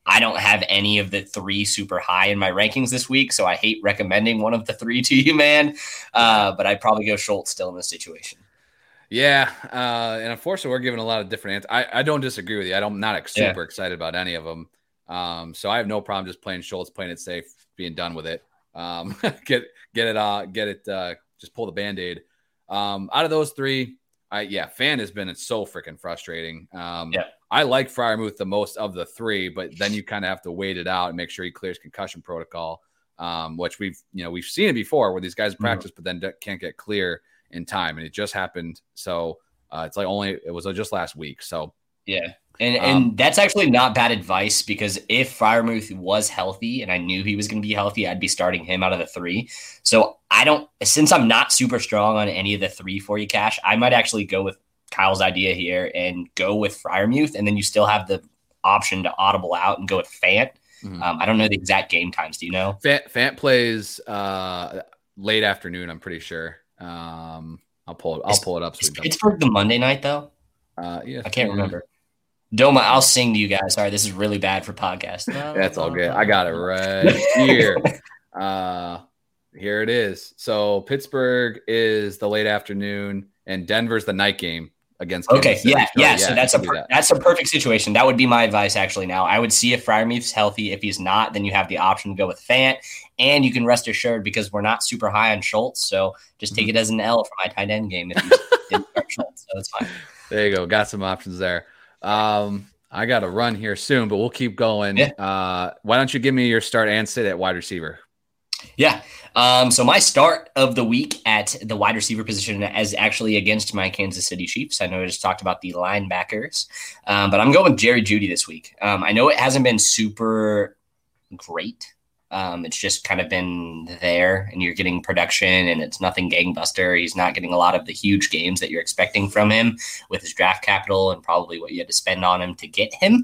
I don't have any of the three super high in my rankings this week, so I hate recommending one of the three to you, man. Uh, but I'd probably go Schultz still in this situation. Yeah, uh, and unfortunately, we're giving a lot of different answers. I, I don't disagree with you. I'm not super yeah. excited about any of them. Um, so I have no problem just playing Schultz, playing it safe, being done with it. Um, get get it uh, get it uh, just pull the band aid. Um, out of those three, I yeah, Fant has been so freaking frustrating. Um, yeah. I like Freiermuth the most of the three, but then you kind of have to wait it out and make sure he clears concussion protocol, um, which we've you know we've seen it before where these guys mm-hmm. practice mm-hmm. but then can't get clear in time, and it just happened. So uh, it's like only it was just last week. So yeah, and um, and that's actually not bad advice because if Freiermuth was healthy and I knew he was going to be healthy, I'd be starting him out of the three. So I don't since I'm not super strong on any of the three for you cash, I might actually go with Kyle's idea here and go with Freiermuth, and then you still have the option to audible out and go with Fant. Mm-hmm. Um, I don't know the exact game times. Do you know? Fant, Fant plays uh, late afternoon. I'm pretty sure. Um, I'll pull it. I'll is, pull it up. So Pittsburgh the Monday night though. Uh, yeah, I can't remember. Doma, I'll sing to you guys. Sorry, this is really bad for podcast. That's all good. I got it right here. uh, here it is. So Pittsburgh is the late afternoon, and Denver's the night game against. Okay, yeah, yeah, yeah. So that's a per- that. that's a perfect situation. That would be my advice actually. Now I would see if Freiermuth's healthy. If he's not, then you have the option to go with Fant, and you can rest assured because we're not super high on Schultz. So just take mm-hmm. it as an L for my tight end game if you didn't start Schultz. So that's fine. There you go. Got some options there. Um, I got to run here soon, but we'll keep going. Yeah. Uh, why don't you give me your start and sit at wide receiver? Yeah. Um, so my start of the week at the wide receiver position is actually against my Kansas City Chiefs. I know I just talked about the linebackers, um, but I'm going with Jerry Jeudy this week. Um, I know it hasn't been super great um, it's just kind of been there, and you're getting production, and it's nothing gangbuster. He's not getting a lot of the huge games that you're expecting from him with his draft capital and probably what you had to spend on him to get him.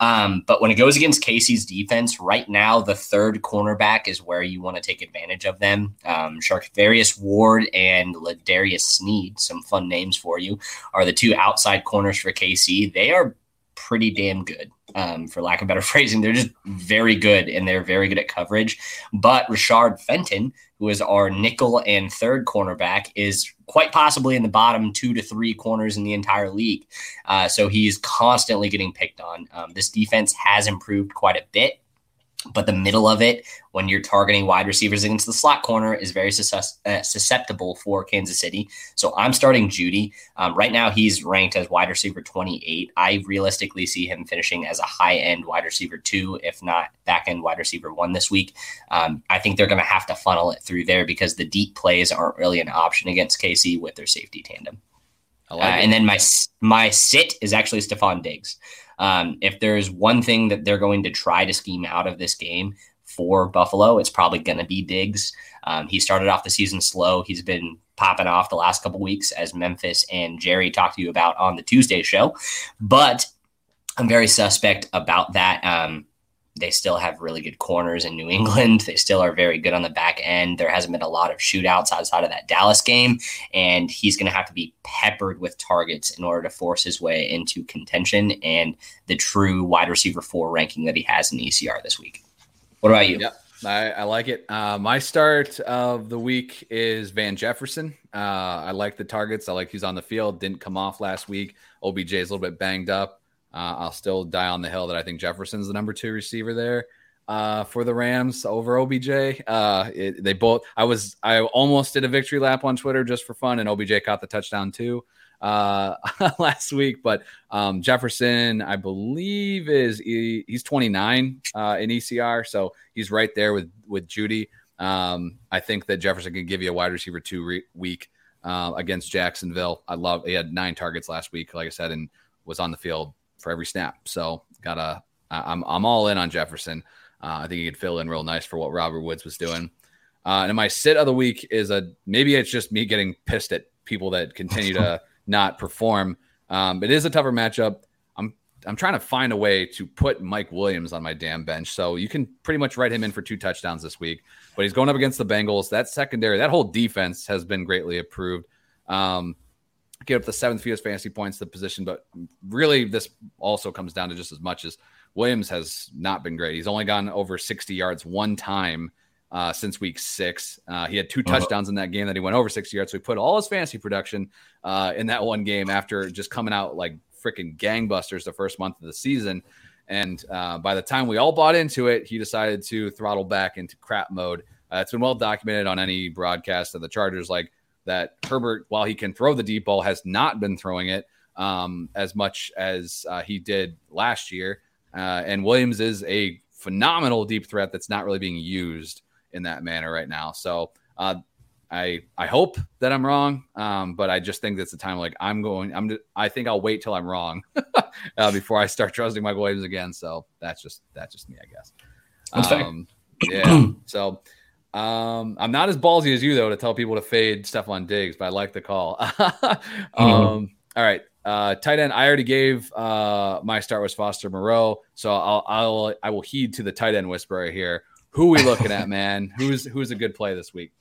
Um, but when it goes against Casey's defense, right now the third cornerback is where you want to take advantage of them. Um, Charvarius Ward and L'Jarius Sneed, some fun names for you, are the two outside corners for KC. They are pretty damn good um, for lack of better phrasing. They're just very good and they're very good at coverage. But Rashard Fenton, who is our nickel and third cornerback, is quite possibly in the bottom two to three corners in the entire league. Uh, so he's constantly getting picked on. Um, this defense has improved quite a bit but the middle of it, when you're targeting wide receivers against the slot corner, is very uh, susceptible for Kansas City. So I'm starting Jeudy. Um, right now, he's ranked as wide receiver 28. I realistically see him finishing as a high end wide receiver two, if not back end wide receiver one this week. Um, I think they're going to have to funnel it through there because the deep plays aren't really an option against KC with their safety tandem. Like uh, and then my my sit is actually Stefon Diggs. Um, if there's one thing that they're going to try to scheme out of this game for Buffalo, it's probably going to be Diggs. Um, he started off the season slow. He's been popping off the last couple weeks, as Memphis and Jerry talked to you about on the Tuesday show. But I'm very suspect about that. Um, they still have really good corners in New England. They still are very good on the back end. There hasn't been a lot of shootouts outside of that Dallas game, and he's going to have to be peppered with targets in order to force his way into contention and the true wide receiver four ranking that he has in the ECR this week. What about you? Yep. I, I like it. Uh, my start of the week is Van Jefferson. Uh, I like the targets. I like he's on the field. Didn't come off last week. OBJ is a little bit banged up. Uh, I'll still die on the hill that I think Jefferson's the number two receiver there uh, for the Rams over OBJ. Uh, it, they both. I was. I almost did a victory lap on Twitter just for fun, and OBJ caught the touchdown too uh, last week. But um, Jefferson, I believe, is he, he's 29 uh, in ECR, so he's right there with with Jeudy. Um, I think that Jefferson can give you a wide receiver two re- week uh, against Jacksonville. I love. He had nine targets last week, like I said, and was on the field for every snap. So gotta I'm I'm all in on Jefferson. Uh, I think he could fill in real nice for what Robert Woods was doing. Uh, and my sit of the week is a maybe it's just me getting pissed at people that continue to not perform. Um, it is a tougher matchup. I'm I'm trying to find a way to put Mike Williams on my damn bench, so you can pretty much write him in for two touchdowns this week. But he's going up against the Bengals. That secondary, that whole defense has been greatly improved. Um, get up the seventh fewest fantasy points to the position. But really, this also comes down to just as much as Williams has not been great. He's only gone over 60 yards one time uh, since week six. Uh, he had two uh-huh. touchdowns in that game that he went over 60 yards. So he put all his fantasy production uh, in that one game after just coming out like freaking gangbusters the first month of the season. And uh, by the time we all bought into it, he decided to throttle back into crap mode. Uh, it's been well documented on any broadcast of the Chargers. Like that Herbert, while he can throw the deep ball, has not been throwing it um, as much as uh, he did last year. Uh, and Williams is a phenomenal deep threat that's not really being used in that manner right now. So uh, I I hope that I'm wrong, um, but I just think that's the time. Like I'm going, I'm I think I'll wait till I'm wrong uh, before I start trusting Mike Williams again. So that's just that's just me, I guess. That's um, yeah. so um, I'm not as ballsy as you though to tell people to fade Stefon Diggs, but I like the call. um, mm-hmm. all right. Uh, tight end. I already gave uh, my start was Foster Moreau, so I'll I'll I will heed to the tight end whisperer here. Who we looking at, man? Who's who's a good play this week?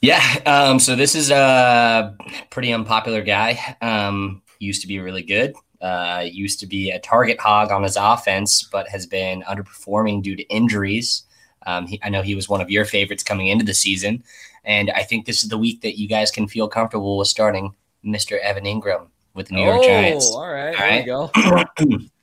Yeah. Um, so this is a pretty unpopular guy. Um, used to be really good. Uh, used to be a target hog on his offense, but has been underperforming due to injuries. Um, he, I know he was one of your favorites coming into the season, and I think this is the week that you guys can feel comfortable with starting Mr. Evan Engram with the New York oh, Giants. All right, all right. there you go.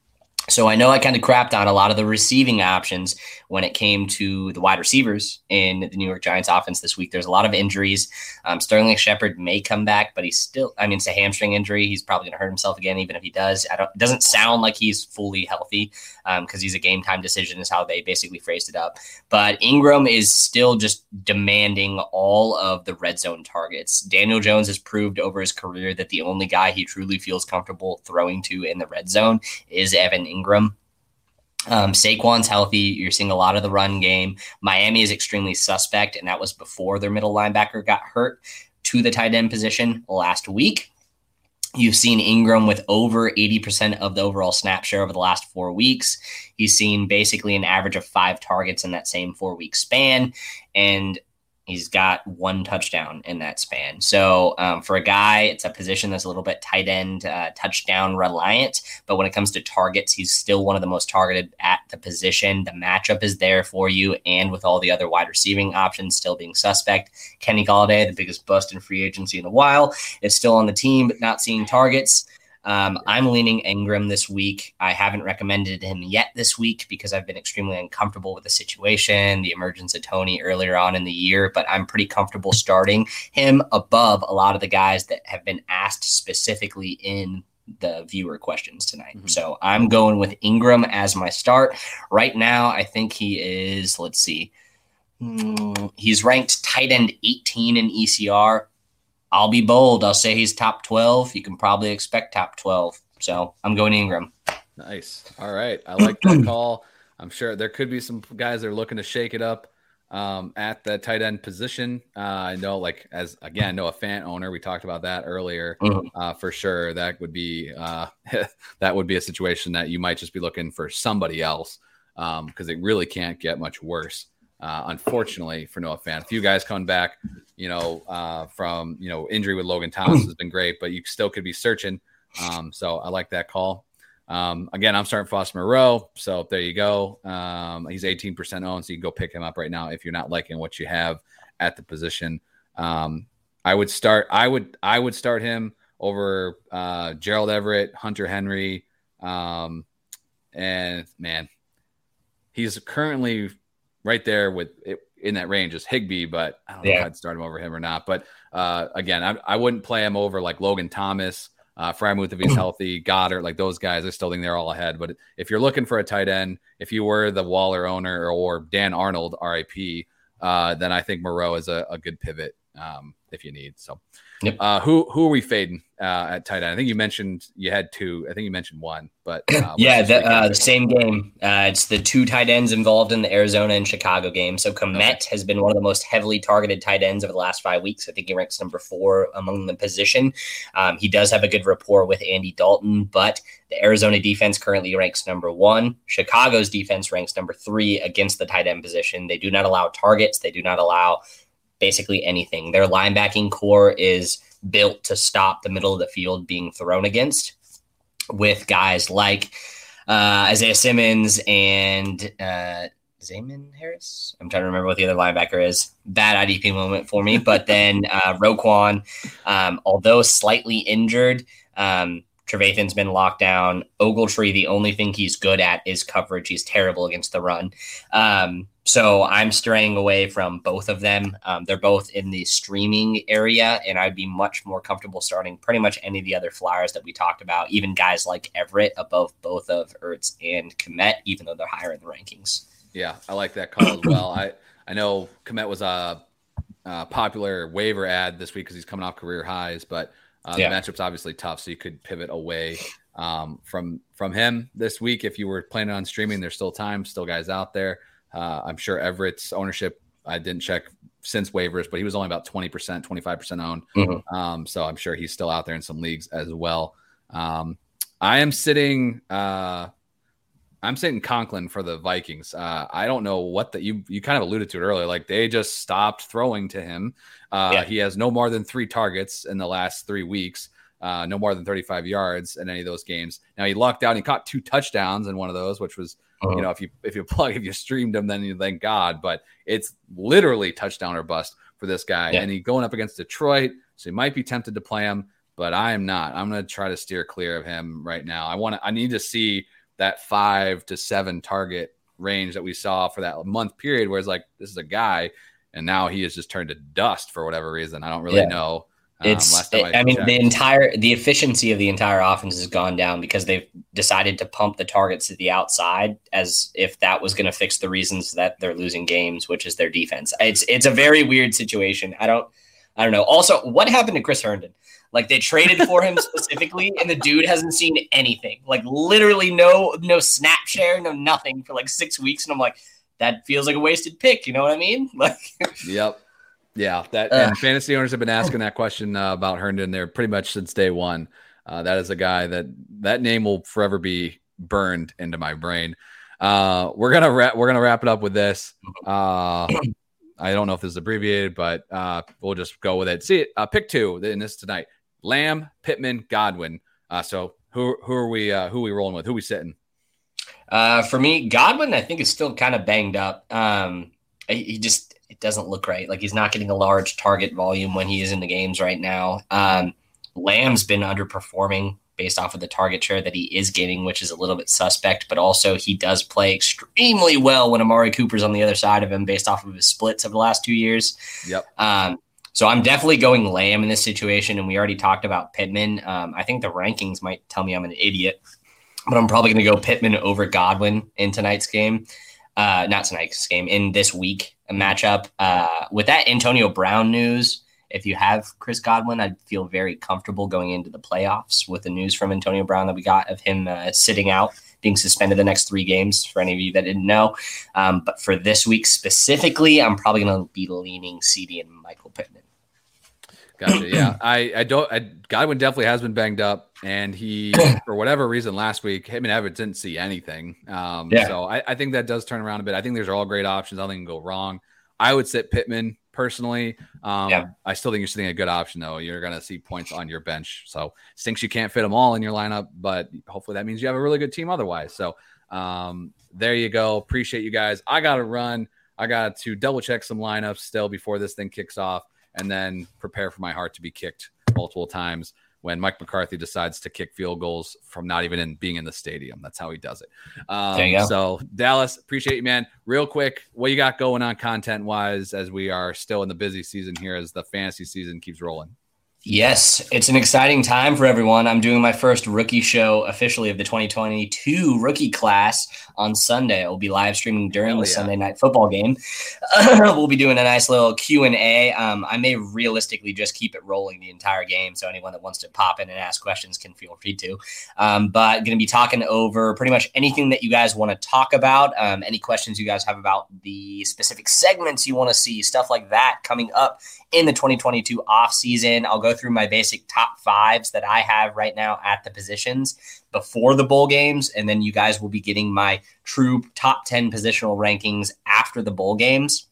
So I know I kind of crapped on a lot of the receiving options when it came to the wide receivers in the New York Giants offense this week. There's a lot of injuries. Um, Sterling Shepard may come back, but he's still, I mean, it's a hamstring injury. He's probably going to hurt himself again, even if he does. I don't, it doesn't sound like he's fully healthy because um, he's a game time decision, is how they basically phrased it up. But Engram is still just demanding all of the red zone targets. Daniel Jones has proved over his career that the only guy he truly feels comfortable throwing to in the red zone is Evan Engram. Engram. Um, Saquon's healthy. You're seeing a lot of the run game. Miami is extremely suspect, and that was before their middle linebacker got hurt to the tight end position last week. You've seen Engram with over 80% of the overall snap share over the last four weeks. He's seen basically an average of five targets in that same four week span. And He's got one touchdown in that span. So um, for a guy, it's a position that's a little bit tight end uh, touchdown reliant. But when it comes to targets, he's still one of the most targeted at the position. The matchup is there for you, and with all the other wide receiving options still being suspect, Kenny Golladay, the biggest bust in free agency in a while, is still on the team but not seeing targets. Um, I'm leaning Engram this week. I haven't recommended him yet this week because I've been extremely uncomfortable with the situation, the emergence of Tony earlier on in the year, but I'm pretty comfortable starting him above a lot of the guys that have been asked specifically in the viewer questions tonight. Mm-hmm. So I'm going with Engram as my start. Right now, I think he is, let's see, hmm, he's ranked tight end 18 in ECR. I'll be bold. I'll say he's top 12. You can probably expect top 12. So I'm going Engram. Nice. All right. I like that call. I'm sure there could be some guys that are looking to shake it up um, at the tight end position. Uh, I know, like, as again, Noah Fant owner, we talked about that earlier. Mm-hmm. Uh, for sure, that would be uh, that would be a situation that you might just be looking for somebody else because um, it really can't get much worse. Uh, unfortunately for Noah Fant, a few guys coming back, you know, uh, from you know injury with Logan Thomas has been great, but you still could be searching. Um, so I like that call. Um, again, I'm starting Foster Moreau, so there you go. Um, he's 18% owned, so you can go pick him up right now if you're not liking what you have at the position. Um, I would start. I would. I would start him over uh, Gerald Everett, Hunter Henry, um, and man, he's currently right there with it, in that range is Higbee, but I don't know if I'd start him over him or not. But uh, again, I, I wouldn't play him over like Logan Thomas, uh, Freiermuth if he's healthy, Goedert, like those guys. I still think they're all ahead. But if you're looking for a tight end, if you were the Waller owner or Dan Arnold, RIP, uh, then I think Moreau is a, a good pivot um, if you need. So, yep. uh, who who are we fading uh, at tight end? I think you mentioned you had two. I think you mentioned one, but uh, yeah, the, uh, the, same game. Uh, it's the two tight ends involved in the Arizona and Chicago game. So Kmet okay. has been one of the most heavily targeted tight ends over the last five weeks. I think he ranks number four among the position. Um, he does have a good rapport with Andy Dalton, but the Arizona defense currently ranks number one. Chicago's defense ranks number three against the tight end position. They do not allow targets. They do not allow basically anything. Their linebacking core is built to stop the middle of the field being thrown against with guys like uh, Isaiah Simmons and uh, Zamon Harris. I'm trying to remember what the other linebacker is. Bad IDP moment for me. But then uh, Roquan, um, although slightly injured, um, Trevathan's been locked down. Ogletree, the only thing he's good at is coverage. He's terrible against the run. Um, so I'm straying away from both of them. Um, they're both in the streaming area, and I'd be much more comfortable starting pretty much any of the other flyers that we talked about, even guys like Everett above both of Ertz and Kmet, even though they're higher in the rankings. Yeah, I like that call as well. I I know Kmet was a, a popular waiver ad this week because he's coming off career highs, but uh, yeah. the matchup's obviously tough, so you could pivot away um, from from him this week if you were planning on streaming. There's still time, still guys out there. Uh, I'm sure Everett's ownership. I didn't check since waivers, but he was only about 20%, 25% owned. Mm-hmm. Um, so I'm sure he's still out there in some leagues as well. Um, I am sitting. Uh, I'm sitting Conklin for the Vikings. Uh, I don't know what that you you kind of alluded to it earlier. Like they just stopped throwing to him. Uh, yeah. He has no more than three targets in the last three weeks. Uh, no more than 35 yards in any of those games. Now he lucked out. He caught two touchdowns in one of those, which was uh-huh. you know if you if you plug if you streamed him, then you thank God. But it's literally touchdown or bust for this guy, yeah. and he going up against Detroit, so he might be tempted to play him. But I am not. I'm going to try to steer clear of him right now. I want to. I need to see that five to seven target range that we saw for that month period, where it's like this is a guy, and now he has just turned to dust for whatever reason. I don't really yeah. know. Um, it's. I, I mean, checked. the entire the efficiency of the entire offense has gone down because they've decided to pump the targets to the outside as if that was going to fix the reasons that they're losing games, which is their defense. It's it's a very weird situation. I don't I don't know. Also, what happened to Chris Herndon? Like they traded for him specifically, and the dude hasn't seen anything. Like literally no no snap share, no nothing for like six weeks. And I'm like, that feels like a wasted pick. You know what I mean? Like, yep. Yeah, that uh, and fantasy owners have been asking that question uh, about Herndon there pretty much since day one. Uh, that is a guy that that name will forever be burned into my brain. Uh, we're gonna wrap we're gonna wrap it up with this. Uh, I don't know if this is abbreviated, but uh, we'll just go with it. See, uh, pick two in this tonight: Lamb, Pittman, Godwin. Uh, so who who are we uh, who are we rolling with? Who are we sitting? Uh, for me, Godwin, I think is still kind of banged up. Um, he just it doesn't look right. Like he's not getting a large target volume when he is in the games right now. Um, Lamb's been underperforming based off of the target share that he is getting, which is a little bit suspect. But also, he does play extremely well when Amari Cooper's on the other side of him, based off of his splits of the last two years. Yep. Um, so I'm definitely going Lamb in this situation, and we already talked about Pittman. Um, I think the rankings might tell me I'm an idiot, but I'm probably going to go Pittman over Godwin in tonight's game uh, not tonight's game, in this week matchup. Uh, with that Antonio Brown news, if you have Chris Godwin, I'd feel very comfortable going into the playoffs with the news from Antonio Brown that we got of him uh, sitting out, being suspended the next three games. For any of you that didn't know, um, but for this week specifically, I'm probably going to be leaning CD and Michael Pittman. Gotcha. Yeah, I, I don't. I, Godwin definitely has been banged up, and he, for whatever reason, last week him and Evans didn't see anything. Um, yeah. So I, I, think that does turn around a bit. I think there's all great options. Nothing can go wrong. I would sit Pittman personally. Um, yeah. I still think you're sitting a good option though. You're going to see points on your bench. So stinks you can't fit them all in your lineup, but hopefully that means you have a really good team otherwise. So um, there you go. Appreciate you guys. I got to run. I got to double check some lineups still before this thing kicks off and then prepare for my heart to be kicked multiple times when Mike McCarthy decides to kick field goals from not even in being in the stadium. That's how he does it. Um, so Dallas, appreciate you, man. Real quick, what you got going on content wise as we are still in the busy season here as the fantasy season keeps rolling? Yes, it's an exciting time for everyone. I'm doing my first rookie show officially of the 2022 rookie class on Sunday. I will be live streaming during Hell the yeah. Sunday night football game. we'll be doing a nice little Q and A. Um, I may realistically just keep it rolling the entire game, so anyone that wants to pop in and ask questions can feel free to. Um, but going to be talking over pretty much anything that you guys want to talk about. Um, any questions you guys have about the specific segments you want to see, stuff like that coming up in the 2022 off season. I'll go through my basic top fives that I have right now at the positions before the bowl games. And then you guys will be getting my true top 10 positional rankings after the bowl games.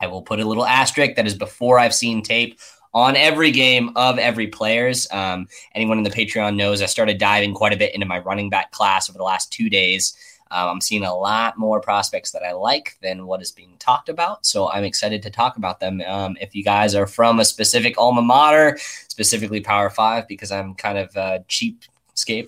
I will put a little asterisk that is before I've seen tape on every game of every players. Um, anyone in the Patreon knows I started diving quite a bit into my running back class over the last two days. Um, I'm seeing a lot more prospects that I like than what is being talked about. So I'm excited to talk about them. Um, if you guys are from a specific alma mater, specifically Power Five, because I'm kind of uh, cheap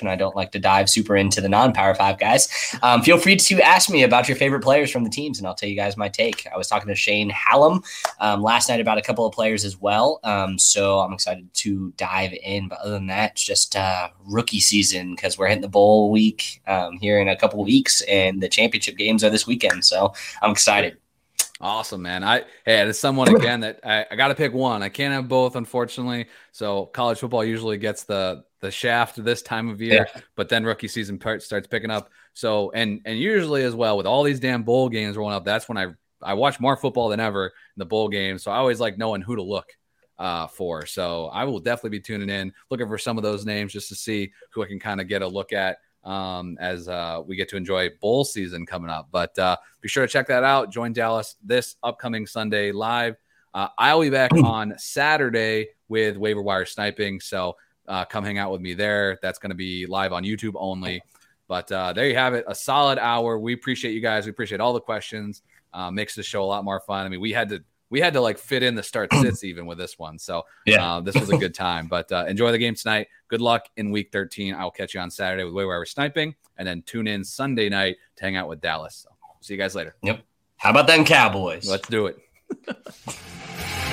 and I don't like to dive super into the non power five guys, um, feel free to ask me about your favorite players from the teams and I'll tell you guys my take. I was talking to Shane Hallam um, last night about a couple of players as well. Um, so I'm excited to dive in. But other than that, it's just uh, rookie season because we're hitting the bowl week um, here in a couple of weeks and the championship games are this weekend. So I'm excited. Awesome, man. I hey, as someone again that I, I got to pick one. I can't have both, unfortunately. So college football usually gets the the shaft this time of year, yeah. but then rookie season part starts picking up. So and and usually as well with all these damn bowl games rolling up, that's when I I watch more football than ever in the bowl games. So I always like knowing who to look uh, for. So I will definitely be tuning in, looking for some of those names just to see who I can kind of get a look at um, as uh, we get to enjoy bowl season coming up. But uh, be sure to check that out. Join Dallas this upcoming Sunday live. Uh, I'll be back on Saturday with waiver wire sniping. So uh, come hang out with me there. That's going to be live on YouTube only. But uh, there you have it, a solid hour. We appreciate you guys. We appreciate all the questions. Uh, makes the show a lot more fun. I mean, we had to we had to like fit in the start sits even with this one. So Yeah. uh, this was a good time. But uh, enjoy the game tonight. Good luck in week 13. I'll catch you on Saturday with Way Where We're Sniping, and then tune in Sunday night to hang out with Dallas. So see you guys later. Yep. How about them Cowboys? Let's do it.